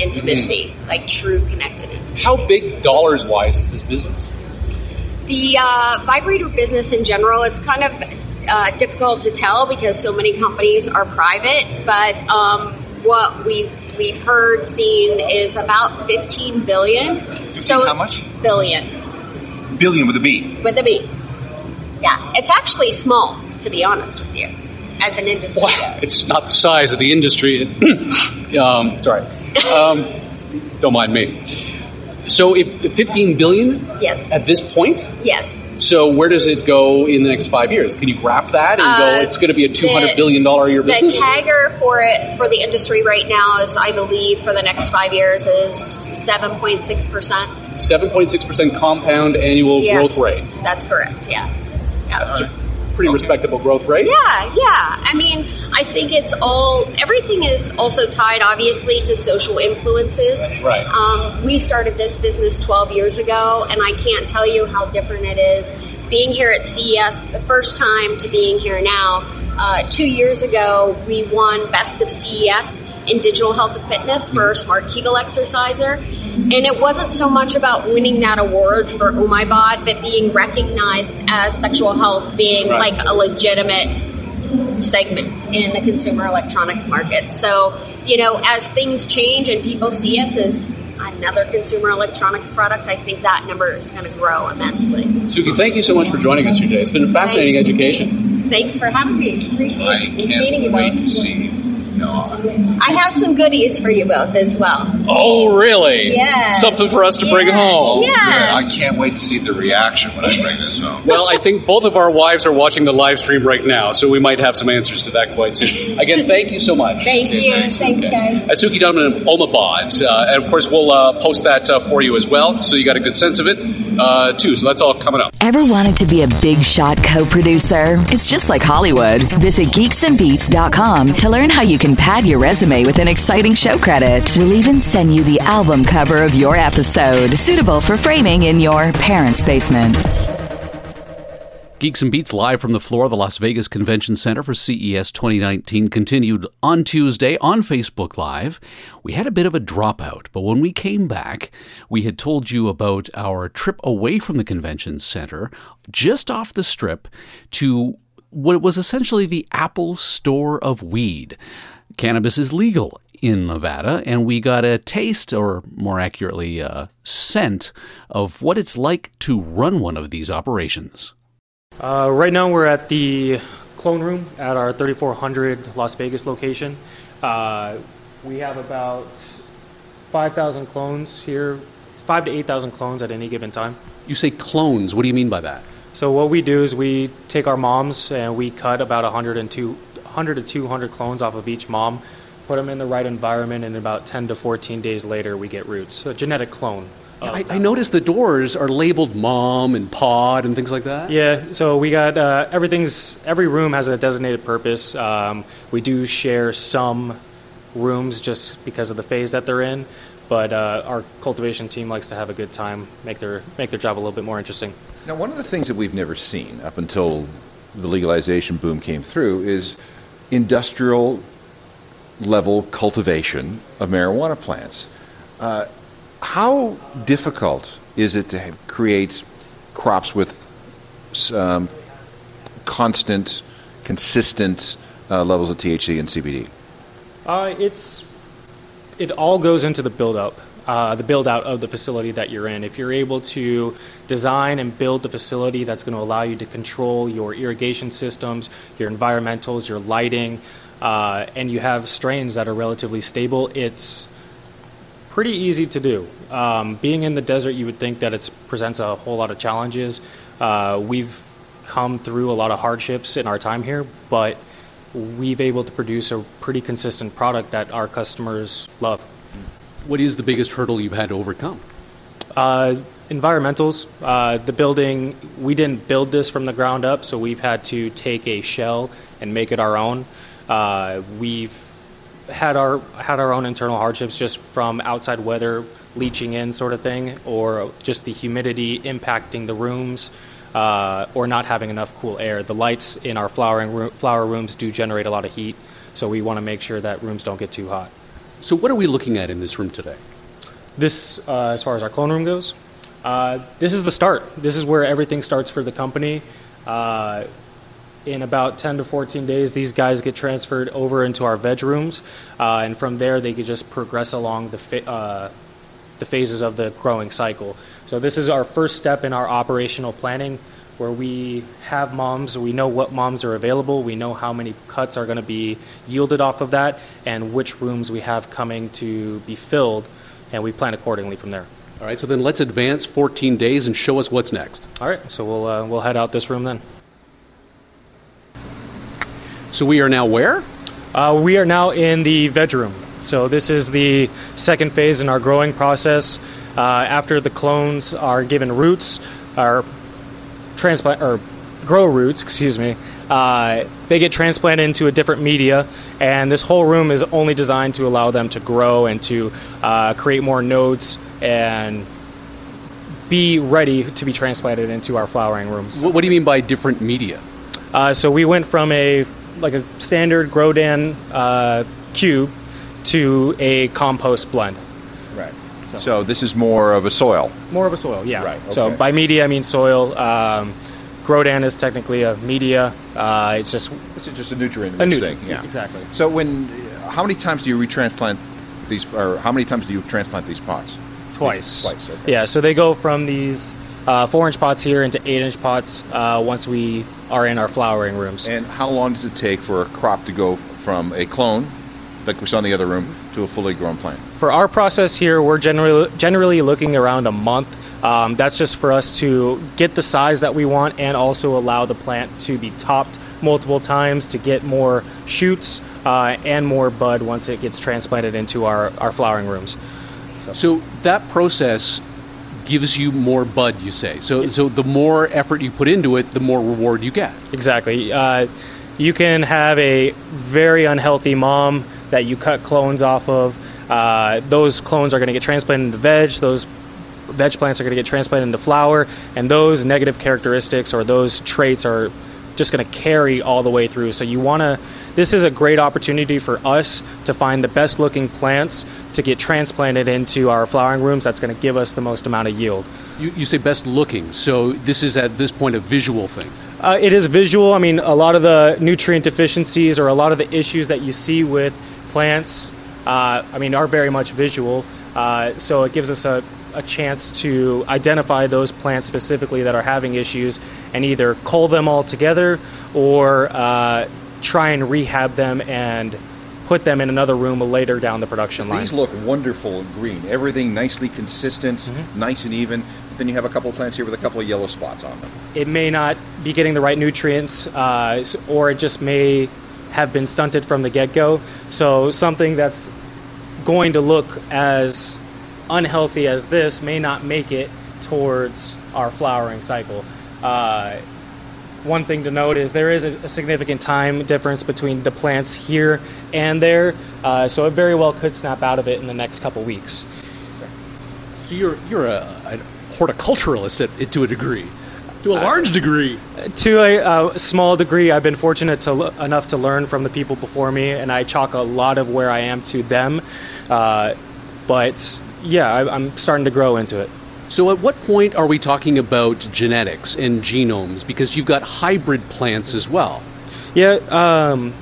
Speaker 9: intimacy, like true connected intimacy.
Speaker 4: How big dollars wise is this business?
Speaker 9: The uh, vibrator business in general, it's kind of uh, difficult to tell because so many companies are private. But um, what we we've heard, seen is about 15 billion.
Speaker 3: 15 how much?
Speaker 9: Billion
Speaker 3: Billion with a B.
Speaker 9: with a B. Yeah, it's actually small, to be honest with you, as an industry.
Speaker 4: Wow, it's not the size of the industry. um, sorry. Um, don't mind me. So, if if 15 billion
Speaker 9: Yes.
Speaker 4: at this point,
Speaker 9: Yes.
Speaker 4: so where does it go in the next five years? Can you graph that and go,
Speaker 9: Uh,
Speaker 4: it's going to be a two hundred
Speaker 9: the-
Speaker 4: billion dollar a year
Speaker 9: The
Speaker 4: business?
Speaker 9: CAGR for it for the industry right now is, I believe, for the next five years is 7.6 percent.
Speaker 4: 7.6% compound annual
Speaker 9: Yes.
Speaker 4: growth rate.
Speaker 9: That's correct. Yeah. Yeah.
Speaker 4: Pretty respectable growth rate.
Speaker 9: Yeah, yeah. I mean, I think it's all, everything is also tied, obviously, to social influences.
Speaker 4: Right.
Speaker 9: Um, we started this business 12 years ago, and I can't tell you how different it is being here at CES the first time to being here now. Uh, two years ago, we won Best of CES in digital health and fitness for our Smart Kegel exerciser. And it wasn't so much about winning that award for Oh My Bod, but being recognized as sexual health being
Speaker 4: Right.
Speaker 9: like a legitimate segment in the consumer electronics market. So, you know, as things change and people see us as another consumer electronics product, I think that number is going to grow immensely.
Speaker 4: Suki, thank you so much for joining us today. It's been a fascinating
Speaker 9: Thanks.
Speaker 4: education.
Speaker 9: Thanks for having me. Appreciate
Speaker 3: I
Speaker 9: it.
Speaker 3: can't wait
Speaker 9: both.
Speaker 3: to see. No,
Speaker 9: I have some goodies for you both as well.
Speaker 4: Oh, really?
Speaker 9: Yeah.
Speaker 4: Something for us to bring
Speaker 9: Yeah.
Speaker 4: home.
Speaker 9: Yeah.
Speaker 3: I can't wait to see the reaction when I bring this home.
Speaker 4: Well, I think both of our wives are watching the live stream right now, so we might have some answers to that quite soon. Again, thank you so much.
Speaker 9: Thank you. Thanks, guys.
Speaker 4: Uh, Suki of OhMiBod. Uh, and of course, we'll uh, post that uh, for you as well, so you got a good sense of it, uh, too. So that's all coming up.
Speaker 1: Ever wanted to be a big shot co producer? It's just like Hollywood. Visit geeksandbeats.com to learn how you can pad your resume with an exciting show credit. We'll even send you the album cover of your episode, suitable for framing in your parents' basement.
Speaker 4: Geeks and Beats live from the floor of the Las Vegas Convention Center for CES 2019 continued on Tuesday on Facebook Live. We had a bit of a dropout, but when we came back, we had told you about our trip away from the convention center, just off the strip, to what was essentially the Apple store of weed. Cannabis is legal in Nevada, and we got a taste, or more accurately, a scent, of what it's like to run one of these operations.
Speaker 10: Uh, right now, we're at the clone room at our 3400 Las Vegas location. Uh, we have about 5,000 clones here, five to 8,000 clones at any given time.
Speaker 4: You say clones. What do you mean by that?
Speaker 10: So what we do is we take our moms and we cut about 100 and two, 100 to 200 clones off of each mom, put them in the right environment, and about 10 to 14 days later we get roots. So a genetic clone. Of
Speaker 4: I, I noticed the doors are labeled mom and pod and things like that.
Speaker 10: Yeah, so we got uh, everything's every room has a designated purpose. Um, we do share some rooms just because of the phase that they're in, but uh, our cultivation team likes to have a good time, make their make their job a little bit more interesting.
Speaker 5: Now, one of the things that we've never seen up until the legalization boom came through is industrial level cultivation of marijuana plants. Uh, how difficult is it to ha- create crops with um, constant, consistent uh, levels of THC and CBD?
Speaker 10: Uh, it's it all goes into the build up, uh, the build out of the facility that you're in. If you're able to design and build the facility that's going to allow you to control your irrigation systems, your environmentals, your lighting, uh, and you have strains that are relatively stable, it's pretty easy to do. Um, being in the desert, you would think that it presents a whole lot of challenges. Uh, we've come through a lot of hardships in our time here, but we've able to produce a pretty consistent product that our customers love.
Speaker 4: What is the biggest hurdle you've had to overcome?
Speaker 10: Uh, environmentals. Uh, the building, we didn't build this from the ground up, so we've had to take a shell and make it our own. Uh, we've had our had our own internal hardships just from outside weather leaching in, sort of thing, or just the humidity impacting the rooms, uh, or not having enough cool air. The lights in our flowering flower rooms do generate a lot of heat, so we want to make sure that rooms don't get too hot.
Speaker 4: So, what are we looking at in this room today?
Speaker 10: This, uh, as far as our clone room goes, uh, this is the start. This is where everything starts for the company. In about 10 to 14 days, these guys get transferred over into our veg rooms, uh, and from there they could just progress along the fa- uh, the phases of the growing cycle. So this is our first step in our operational planning, where we have moms, we know what moms are available, we know how many cuts are going to be yielded off of that, and which rooms we have coming to be filled, and we plan accordingly from there.
Speaker 4: All right, so then let's advance 14 days and show us what's next.
Speaker 10: All right, so we'll uh, we'll head out this room then.
Speaker 4: So, we are now where?
Speaker 10: Uh, we are now in the veg room. So this is the second phase in our growing process. Uh, after the clones are given roots, or transplant or grow roots, excuse me, uh, they get transplanted into a different media, and this whole room is only designed to allow them to grow and to uh, create more nodes and be ready to be transplanted into our flowering rooms.
Speaker 4: What, what do you mean by different media?
Speaker 10: Uh, so we went from a like a standard Grodan uh, cube to a compost blend.
Speaker 5: Right. So, this is more of a soil.
Speaker 10: More of a soil, yeah.
Speaker 5: Right,
Speaker 10: So by media I mean soil. Um, Grodan is technically a media. Uh, it's just
Speaker 5: It's just a nutrient
Speaker 10: a nutrient.
Speaker 5: thing. Yeah.
Speaker 10: exactly.
Speaker 5: So when, how many times do you retransplant these, or how many times do you transplant these pots?
Speaker 10: Twice.
Speaker 5: Twice. Okay.
Speaker 10: Yeah, so they go from these uh, four inch pots here into eight inch pots uh, once we are in our flowering rooms.
Speaker 5: And how long does it take for a crop to go from a clone, like we saw in the other room, to a fully grown plant?
Speaker 10: For our process here, we're generally generally looking around a month. Um, that's just for us to get the size that we want and also allow the plant to be topped multiple times to get more shoots uh, and more bud once it gets transplanted into our, our flowering rooms.
Speaker 4: So that process gives you more bud, you say. So so the more effort you put into it, the more reward you get.
Speaker 10: Exactly. Uh, you can have a very unhealthy mom that you cut clones off of. Uh, those clones are going to get transplanted into veg. Those veg plants are going to get transplanted into flower, and those negative characteristics or those traits are just going to carry all the way through. So you want to. This is a great opportunity for us to find the best looking plants to get transplanted into our flowering rooms. That's going to give us the most amount of yield.
Speaker 4: You, you say best looking, so this is at this point a visual thing.
Speaker 10: Uh, it is visual. I mean, a lot of the nutrient deficiencies or a lot of the issues that you see with plants, uh, I mean, are very much visual. Uh, so it gives us a, a chance to identify those plants specifically that are having issues and either cull them all together or uh, try and rehab them and put them in another room later down the production line.
Speaker 5: These look wonderful green. Everything nicely consistent,
Speaker 10: Mm-hmm.
Speaker 5: nice and even. But then you have a couple of plants here with a couple of yellow spots on them.
Speaker 10: it may not be getting the right nutrients, uh, or it just may have been stunted from the get go. So something that's going to look as unhealthy as this may not make it towards our flowering cycle. Uh, one thing to note is there is a, a significant time difference between the plants here and there, uh, so it very well could snap out of it in the next couple weeks.
Speaker 4: So you're you're a, a horticulturalist at, to a degree, to a large degree.
Speaker 10: To a, uh small degree, I've been fortunate to l- enough to learn from the people before me, and I chalk a lot of where I am to them. Uh, but yeah, I, I'm starting to grow into it.
Speaker 4: So at what point are we talking about genetics and genomes? Because you've got hybrid plants as well.
Speaker 10: Yeah, um,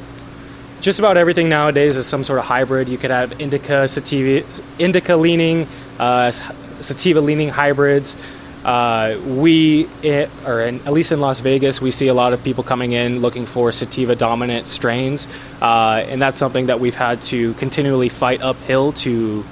Speaker 10: just about everything nowadays is some sort of hybrid. You could have indica, sativa, indica leaning, uh, sativa leaning hybrids. Uh, we, i or in, at least in Las Vegas, we see a lot of people coming in looking for sativa dominant strains, uh, and that's something that we've had to continually fight uphill to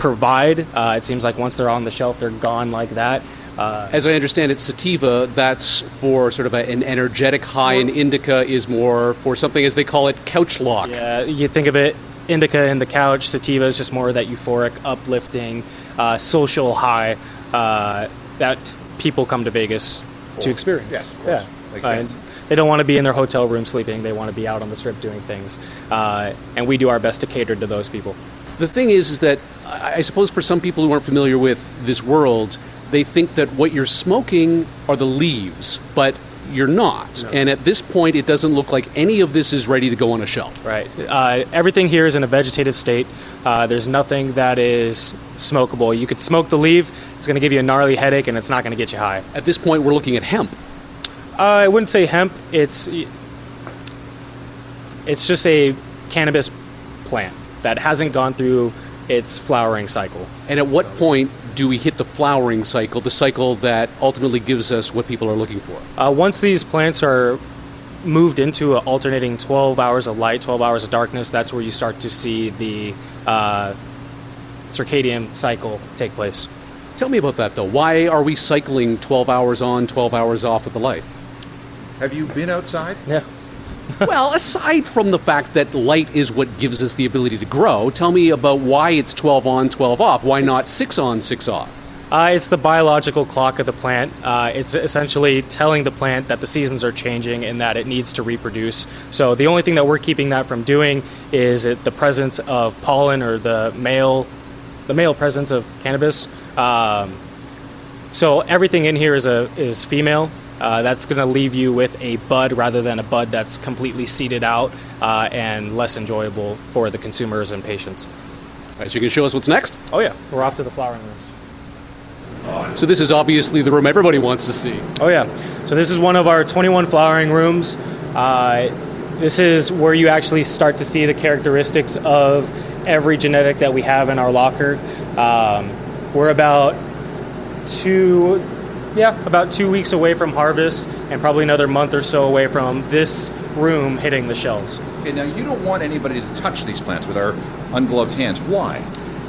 Speaker 10: provide. Uh, it seems like once they're on the shelf, they're gone like that. Uh,
Speaker 4: As I understand it, sativa, that's for sort of a, an energetic high, and indica is more for something, as they call it, couch lock.
Speaker 10: Yeah, you think of it, indica in the couch, sativa is just more that euphoric, uplifting, uh, social high uh, that people come to Vegas to experience.
Speaker 5: Yes, of course.
Speaker 10: Yeah.
Speaker 5: Makes
Speaker 10: Uh,
Speaker 5: sense.
Speaker 10: They don't want to be in their hotel room sleeping. They want to be out on the strip doing things, uh, and we do our best to cater to those people.
Speaker 4: The thing is, is that I suppose for some people who aren't familiar with this world, they think that what you're smoking are the leaves, but you're not. And at this point, it doesn't look like any of this is ready to go on a shelf.
Speaker 10: Right. Uh, everything here is in a vegetative state. Uh, there's nothing that is smokable. You could smoke the leaf. It's going to give you a gnarly headache, and it's not going to get you high.
Speaker 4: At this point, we're looking at hemp.
Speaker 10: Uh, I wouldn't say hemp. It's it's just a cannabis plant that hasn't gone through its flowering cycle.
Speaker 4: And at what point do we hit the flowering cycle, the cycle that ultimately gives us what people are looking for?
Speaker 10: Uh, once these plants are moved into an alternating 12 hours of light, 12 hours of darkness, that's where you start to see the uh, circadian cycle take place.
Speaker 4: Tell me about that, though. Why are we cycling 12 hours on, 12 hours off with the light?
Speaker 5: Have you been outside?
Speaker 10: Yeah.
Speaker 4: Well, aside from the fact that light is what gives us the ability to grow, tell me about why it's 12 on, 12 off. Why not 6 on, 6 off?
Speaker 10: Uh, it's the biological clock of the plant. Uh, it's essentially telling the plant that the seasons are changing and that it needs to reproduce. So the only thing that we're keeping that from doing is it, the presence of pollen or the male, the male presence of cannabis. Um, so everything in here is a is female. Uh, that's going to leave you with a bud rather than a bud that's completely seeded out uh, and less enjoyable for the consumers and patients.
Speaker 4: All right, so you can show us what's next?
Speaker 10: Oh yeah, we're off to the flowering rooms.
Speaker 4: So this is obviously the room everybody wants to see.
Speaker 10: Oh yeah. So this is one of our 21 flowering rooms. Uh, this is where you actually start to see the characteristics of every genetic that we have in our locker. Um, we're about two, yeah, about two weeks away from harvest, and probably another month or so away from this room hitting the shelves.
Speaker 11: Okay, now you don't want anybody to touch these plants with our ungloved hands. Why?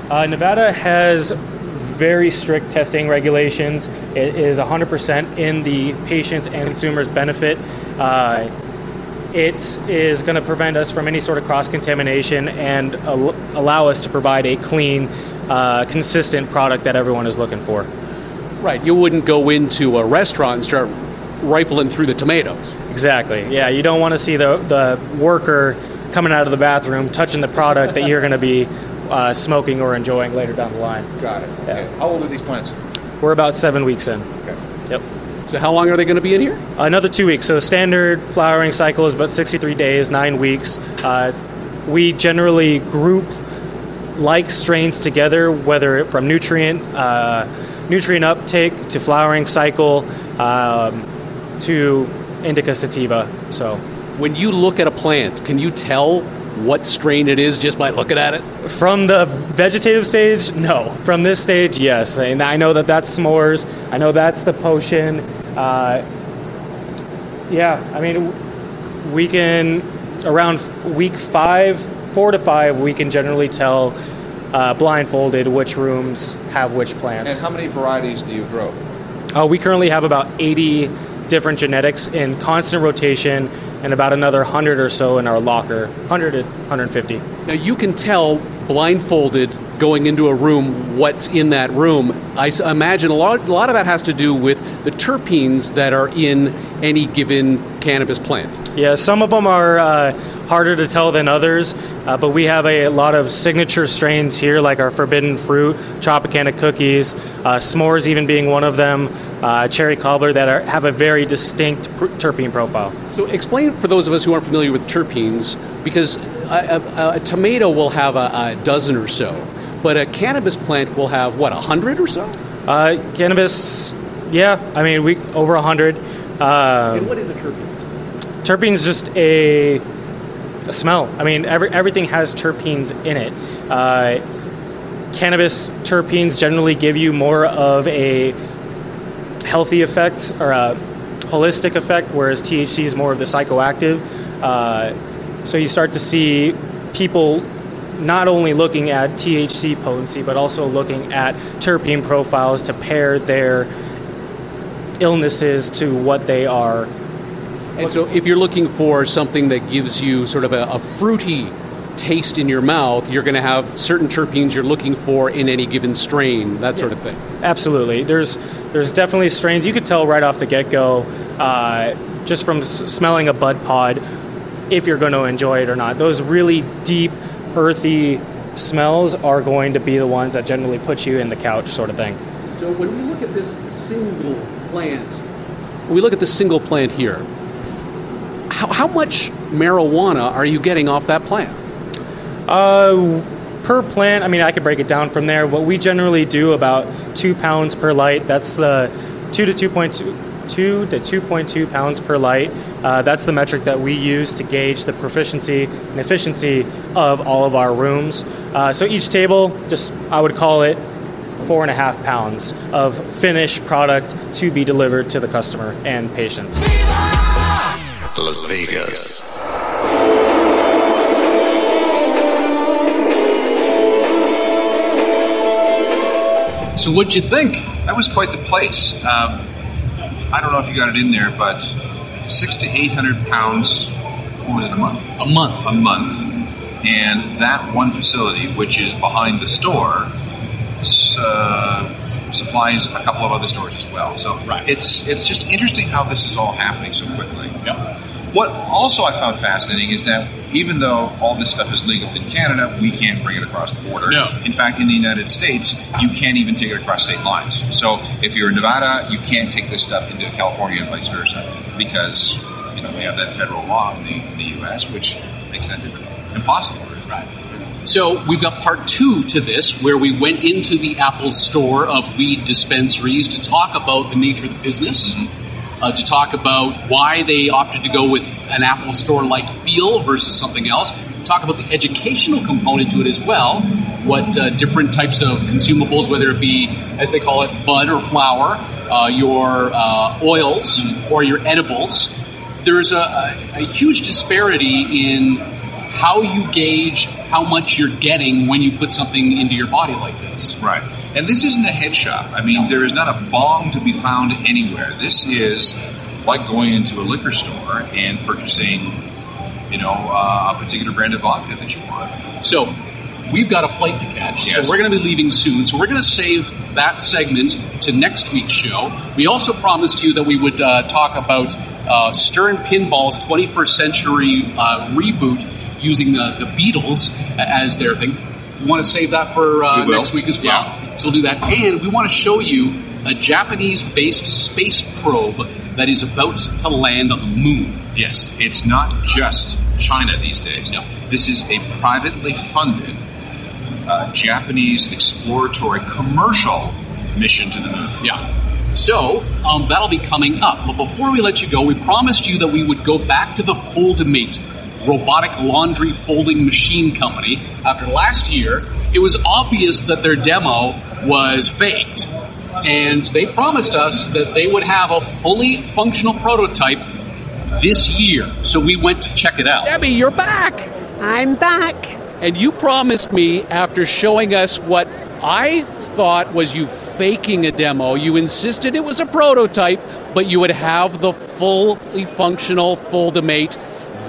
Speaker 10: Uh, Nevada has very strict testing regulations. It is 100% in the patient's and consumer's benefit. Uh, it is going to prevent us from any sort of cross contamination and al- allow us to provide a clean, uh, consistent product that everyone is looking for.
Speaker 4: Right. You wouldn't go into a restaurant and start rifling through the tomatoes.
Speaker 10: Exactly. Yeah, you don't want to see the, the worker coming out of the bathroom touching the product that you're going to be uh, smoking or enjoying later down the line.
Speaker 11: Got it. Okay. How old are these plants?
Speaker 10: We're about seven weeks in.
Speaker 11: Okay.
Speaker 10: Yep.
Speaker 4: So how long are they going to be in here?
Speaker 10: Another two weeks. So the standard flowering cycle is about 63 days, nine weeks. Uh, we generally group like strains together, whether from nutrient uh, nutrient uptake to flowering cycle um, to indica sativa. So
Speaker 4: when you look at a plant, can you tell what strain it is just by looking at it?
Speaker 10: From the vegetative stage, no. From this stage, yes. And I know that that's s'mores. I know that's the potion. Uh, yeah, I mean, we can around week five, four to five, we can generally tell uh, blindfolded which rooms have which plants.
Speaker 11: And how many varieties do you grow?
Speaker 10: Uh, we currently have about 80 different genetics in constant rotation and about another 100 or so in our locker 100 to 150
Speaker 4: now you can tell blindfolded going into a room what's in that room i imagine a lot, a lot of that has to do with the terpenes that are in any given cannabis plant
Speaker 10: yeah some of them are uh, harder to tell than others uh, but we have a lot of signature strains here like our forbidden fruit tropicana cookies uh, s'mores even being one of them uh, cherry cobbler that are, have a very distinct pr- terpene profile.
Speaker 4: So explain for those of us who aren't familiar with terpenes because a, a, a tomato will have a, a, dozen or so but a cannabis plant will have what a hundred or so?
Speaker 10: Uh, cannabis yeah i mean we over a hundred. Uh,
Speaker 4: and what is a terpene?
Speaker 10: terpene is just a, a smell i mean every, everything has terpenes in it uh, cannabis terpenes generally give you more of a healthy effect or a holistic effect, whereas THC is more of the psychoactive. Uh, so you start to see people not only looking at THC potency, but also looking at terpene profiles to pair their illnesses to what they are.
Speaker 4: And so, if you're looking for something that gives you sort of a, a fruity taste in your mouth, you're going to have certain terpenes you're looking for in any given strain, that sort of thing.
Speaker 10: Absolutely. There's there's definitely strains you could tell right off the get-go, uh, just from s- smelling a bud pod, if you're going to enjoy it or not. Those really deep, earthy smells are going to be the ones that generally put you in the couch, sort of thing.
Speaker 4: So when we look at this single plant, we look at this single plant here, how, how much marijuana are you getting off that plant?
Speaker 10: Uh, per plant, I mean, I could break it down from there. What we generally do about two pounds per light. That's the two to two point two. 2 to 2.2 pounds per light. Uh, that's the metric that we use to gauge the proficiency and efficiency of all of our rooms. Uh, so each table, just I would call it four and a half pounds of finished product to be delivered to the customer and patients.
Speaker 2: Las Vegas.
Speaker 12: So what'd you think?
Speaker 3: That was quite the place. Um, I don't know if you got it in there, but six to eight hundred pounds. What was it a month?
Speaker 12: A month.
Speaker 3: A month, and that one facility, which is behind the store, uh, supplies a couple of other stores as well. So
Speaker 12: Right.
Speaker 3: it's it's just interesting how this is all happening so quickly. What also I found fascinating is that even though all this stuff is legal in Canada, we can't bring it across the border.
Speaker 12: No.
Speaker 3: In fact, in the United States, you can't even take it across state lines. So if you're in Nevada, you can't take this stuff into California and vice versa because you know we have that federal law in the, in the U.S. which makes that impossible.
Speaker 12: Right.
Speaker 4: So we've got part two to this, where we went into the Apple store of weed dispensaries to talk about the nature of the business, mm-hmm. Uh, to talk about why they opted to go with an Apple store-like feel versus something else. Talk about the educational component to it as well. What uh, different types of consumables, whether it be, as they call it, bud or flower, uh, your uh, oils or your edibles. There's a, a huge disparity in how you gauge how much you're getting when you put something into your body like this.
Speaker 3: Right. And this isn't a head shop. I mean, there is not a bong to be found anywhere. This is like going into a liquor store and purchasing, you know, uh, a particular brand of vodka that you want.
Speaker 4: So we've got a flight to catch.
Speaker 3: Yes.
Speaker 4: So we're going to be leaving soon. So we're going to save that segment to next week's show. We also promised you that we would uh, talk about uh, Stern Pinball's 21st century uh, reboot using the, the Beatles as their thing. We want to save that for uh, next week as well. So we'll do that. And we want to show you a Japanese based space probe that is about to land on the moon.
Speaker 3: Yes, it's not just China these days.
Speaker 4: No.
Speaker 3: This is a privately funded uh, Japanese exploratory commercial mission to the moon.
Speaker 4: Yeah. So, um, that'll be coming up. But before we let you go, we promised you that we would go back to the Foldimate robotic laundry folding machine company. After last year, it was obvious that their demo was faked. And they promised us that they would have a fully functional prototype this year. So we went to check it out.
Speaker 7: Debbie, you're back.
Speaker 13: I'm back.
Speaker 7: And you promised me after showing us what I thought was you faking a demo, you insisted it was a prototype, but you would have the fully functional Foldimate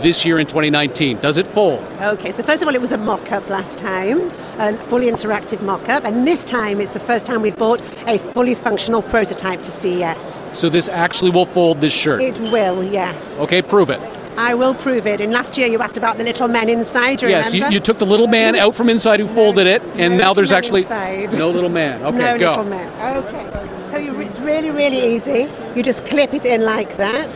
Speaker 7: this year in 2019. Does it fold?
Speaker 13: Okay, so first of all, it was a mock up last time, a fully interactive mock up, and this time it's the first time we've brought a fully functional prototype to CES.
Speaker 7: So this actually will fold this shirt.
Speaker 13: It will, yes.
Speaker 7: Okay, prove it.
Speaker 13: I will prove it. And last year you asked about the little man inside, you
Speaker 7: Yes, you, you took the little man out from inside who folded it, and
Speaker 13: No
Speaker 7: now there's actually
Speaker 13: inside.
Speaker 7: no little man. Okay,
Speaker 13: no
Speaker 7: go.
Speaker 13: little men. Okay. So you, it's really, really easy. You just clip it in like that.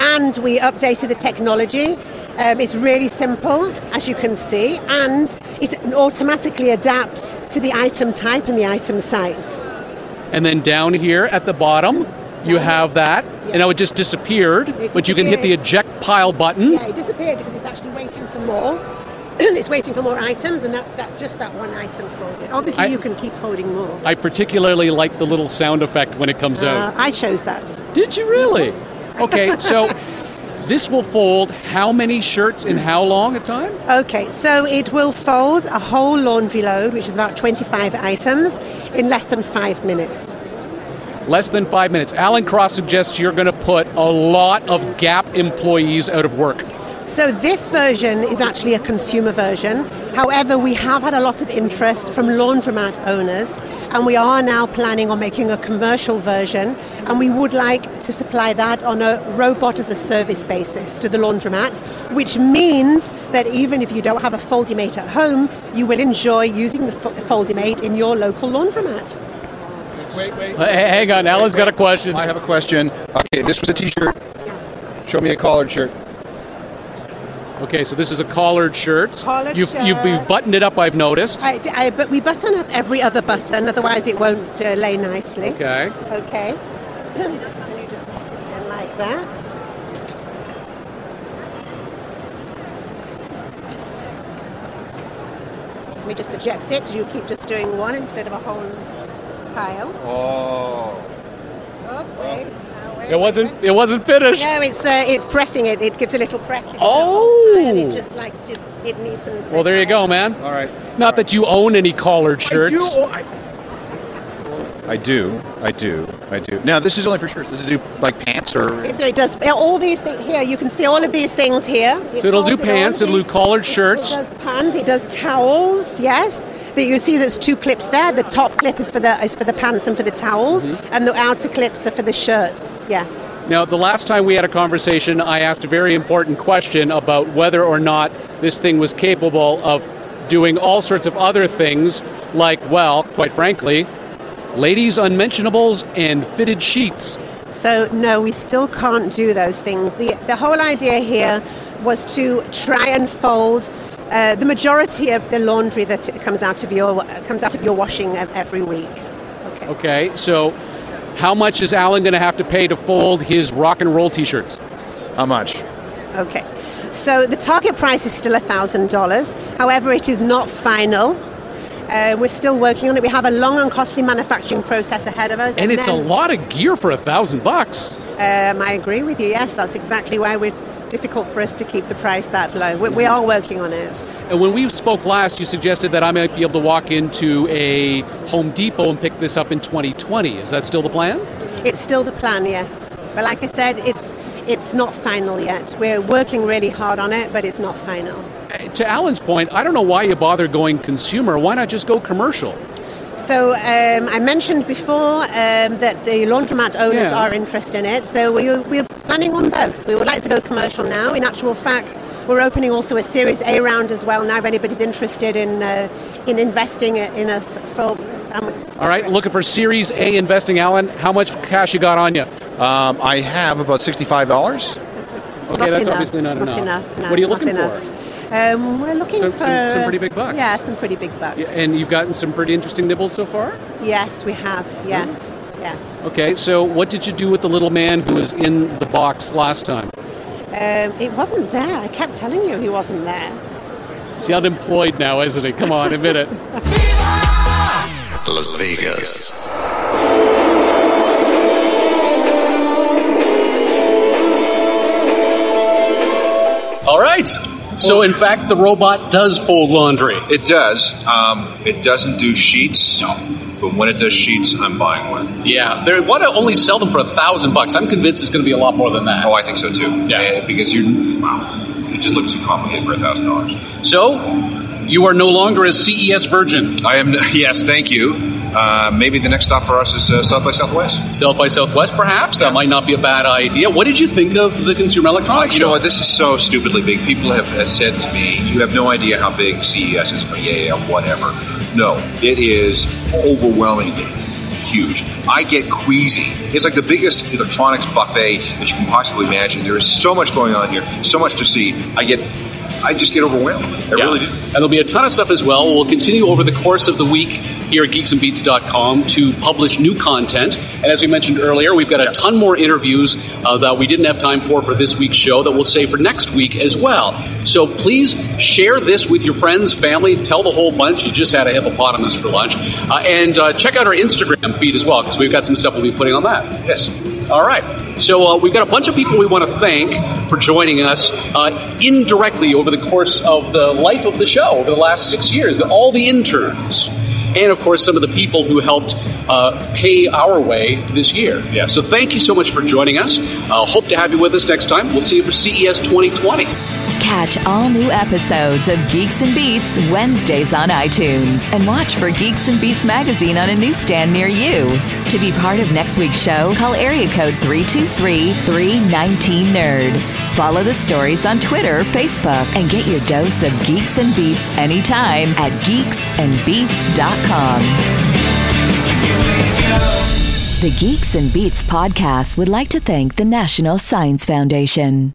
Speaker 13: And we updated the technology. Um, it's really simple, as you can see, and it automatically adapts to the item type and the item size.
Speaker 7: And then down here at the bottom, you have that, and now it just disappeared, but you can hit the eject pile button.
Speaker 13: Yeah, it disappeared because it's actually waiting for more. it's waiting for more items, and that's that just that one item for it. Obviously,
Speaker 7: I-
Speaker 13: you can keep holding more.
Speaker 7: I particularly like the little sound effect when it comes
Speaker 13: Uh,
Speaker 7: out.
Speaker 13: I chose that.
Speaker 7: Did you really? Okay, so this will fold how many shirts in how long a time?
Speaker 13: Okay, so it will fold a whole laundry load, which is about 25 items, in less than five minutes.
Speaker 7: Less than five minutes. Alan Cross suggests you're going to put a lot of Gap employees out of work.
Speaker 13: So this version is actually a consumer version. However, we have had a lot of interest from laundromat owners, and we are now planning on making a commercial version, and we would like to supply that on a robot as a service basis to the laundromats, which means that even if you don't have a Foldimate at home, you will enjoy using the Fo- Foldimate in your local laundromat.
Speaker 5: Wait, wait.
Speaker 7: Uh, hang on, Alan's got a question.
Speaker 5: I have a question. Okay, this was a T-shirt. Show me a collared shirt.
Speaker 7: Okay, so this is a collared shirt.
Speaker 13: Collared
Speaker 7: you've, you've, you've buttoned it up, I've noticed.
Speaker 13: I, I- but we button up every other button, otherwise it won't uh, lay nicely.
Speaker 7: Okay.
Speaker 13: Okay. And you just tuck it in like that. Let me just eject it because you keep just doing one instead of a whole pile.
Speaker 5: Oh.
Speaker 13: Oh, wait. Now, wait,
Speaker 7: It wasn't it wasn't finished.
Speaker 13: No, it's uh, it's pressing it. It gives a little press.
Speaker 7: Oh.
Speaker 13: whole pile. It just likes to it neatens.
Speaker 7: Well, there you go, man.
Speaker 5: All right.
Speaker 7: Not that you own any collared shirts.
Speaker 5: I do. I do. I do. Now, this is only for shirts. Does it do like pants or?
Speaker 13: So it does all these things here. You can see all of these things here. It
Speaker 7: So it'll do
Speaker 13: folds it all
Speaker 7: pants,
Speaker 13: of
Speaker 7: it'll do
Speaker 13: these-
Speaker 7: collared
Speaker 13: It
Speaker 7: shirts.
Speaker 13: does pants. It does towels. Yes. That you see, there's two clips there. The top clip is for the is for the pants and for the towels,
Speaker 7: Mm-hmm.
Speaker 13: and the outer clips are for the shirts. Yes.
Speaker 7: Now, the last time we had a conversation, I asked a very important question about whether or not this thing was capable of doing all sorts of other things, like, well, quite frankly, ladies' unmentionables and fitted sheets.
Speaker 13: So no, we still can't do those things. The the whole idea here was to try and fold uh, the majority of the laundry that comes out of your comes out of your washing every week.
Speaker 7: Okay, Okay. so how much is Alan going to have to pay to fold his rock and roll T-shirts?
Speaker 5: How much?
Speaker 13: Okay, so the target price is still thousand dollars. However, it is not final. Uh, we're still working on it. We have a long and costly manufacturing process ahead of us.
Speaker 7: And, it's
Speaker 13: then,
Speaker 7: a lot of gear for a thousand bucks.
Speaker 13: Um, I agree with you. Yes, that's exactly why it's difficult for us to keep the price that low. We, we, are working on it.
Speaker 7: And when we spoke last, you suggested that I might be able to walk into a Home Depot and pick this up in 2020. Is that still the plan?
Speaker 13: It's still the plan, yes. But like I said, it's it's not final yet. We're working really hard on it, but it's not final.
Speaker 7: To Alan's point, I don't know why you bother going consumer. Why not just go commercial?
Speaker 13: So um, I mentioned before um, that the laundromat owners
Speaker 7: Yeah.
Speaker 13: are interested in it. So we, we're planning on both. We would like to go commercial now. In actual fact, we're opening also a Series A round as well. Now, if anybody's interested in uh, in investing in us for. Um,
Speaker 7: All right, looking for Series A investing, Alan. How much cash you got on you?
Speaker 5: Um, I have about sixty-five dollars.
Speaker 7: Okay,
Speaker 13: not
Speaker 7: that's
Speaker 13: enough.
Speaker 7: obviously not,
Speaker 13: Not
Speaker 7: enough.
Speaker 13: enough, no,
Speaker 7: what are you looking
Speaker 13: enough.
Speaker 7: for?
Speaker 13: Um, we're looking
Speaker 7: Some-
Speaker 13: for
Speaker 7: some- some pretty big bucks.
Speaker 13: Yeah, some pretty big bucks.
Speaker 7: Yeah, and you've gotten some pretty interesting nibbles so far.
Speaker 13: Yes, we have. Yes, yes.
Speaker 7: Okay, so what did you do with the little man who was in the box last time?
Speaker 13: Um, it wasn't there. I kept telling you he wasn't there.
Speaker 7: He's unemployed now, isn't he? Come on, admit it.
Speaker 2: Las Vegas.
Speaker 4: All right. So, in fact, the robot does fold laundry.
Speaker 3: It does. Um, it doesn't do sheets. But when it does sheets, I'm buying one.
Speaker 4: Yeah, they want to only sell them for a thousand bucks. I'm convinced it's going to be a lot more than that.
Speaker 3: Oh, I think so too.
Speaker 4: Yeah.
Speaker 3: Uh, because you're, wow, it just looks too complicated for a thousand dollars.
Speaker 4: So, you are no longer a CES virgin.
Speaker 3: I am. Yes, thank you. Uh, maybe the next stop for us is uh, South by Southwest.
Speaker 4: South by Southwest, perhaps. That might not be a bad idea. What did you think of the Consumer Electronics
Speaker 3: You
Speaker 4: Show?
Speaker 3: know what? This is so stupidly big. People have, have said to me, "You have no idea how big CES is." But yeah, yeah, whatever. No, it is overwhelmingly huge. I get queasy. It's like the biggest electronics buffet that you can possibly imagine. There is so much going on here, so much to see. I get, I just get overwhelmed. I
Speaker 4: Yeah.
Speaker 3: really do.
Speaker 4: And there'll be a ton of stuff as well. We'll continue over the course of the week here at geeksandbeats.com to publish new content. And as we mentioned earlier, we've got a ton more interviews uh, that we didn't have time for for this week's show that we'll save for next week as well. So please share this with your friends, family, tell the whole bunch you just had a hippopotamus for lunch. Uh, and uh, check out our Instagram feed as well because we've got some stuff we'll be putting on that.
Speaker 3: Yes.
Speaker 4: All right. So uh, we've got a bunch of people we want to thank for joining us uh, indirectly over the course of the life of the show over the last six years. All the interns. And of course, some of the people who helped uh, pay our way this year. Yeah. So thank you so much for joining us. Uh, hope to have you with us next time. We'll see you for CES 2020.
Speaker 1: Catch all new episodes of Geeks and Beats Wednesdays on iTunes and watch for Geeks and Beats magazine on a newsstand near you. To be part of next week's show, call area code 323 319 Nerd. Follow the stories on Twitter, Facebook, and get your dose of Geeks and Beats anytime at geeksandbeats.com. The Geeks and Beats podcast would like to thank the National Science Foundation.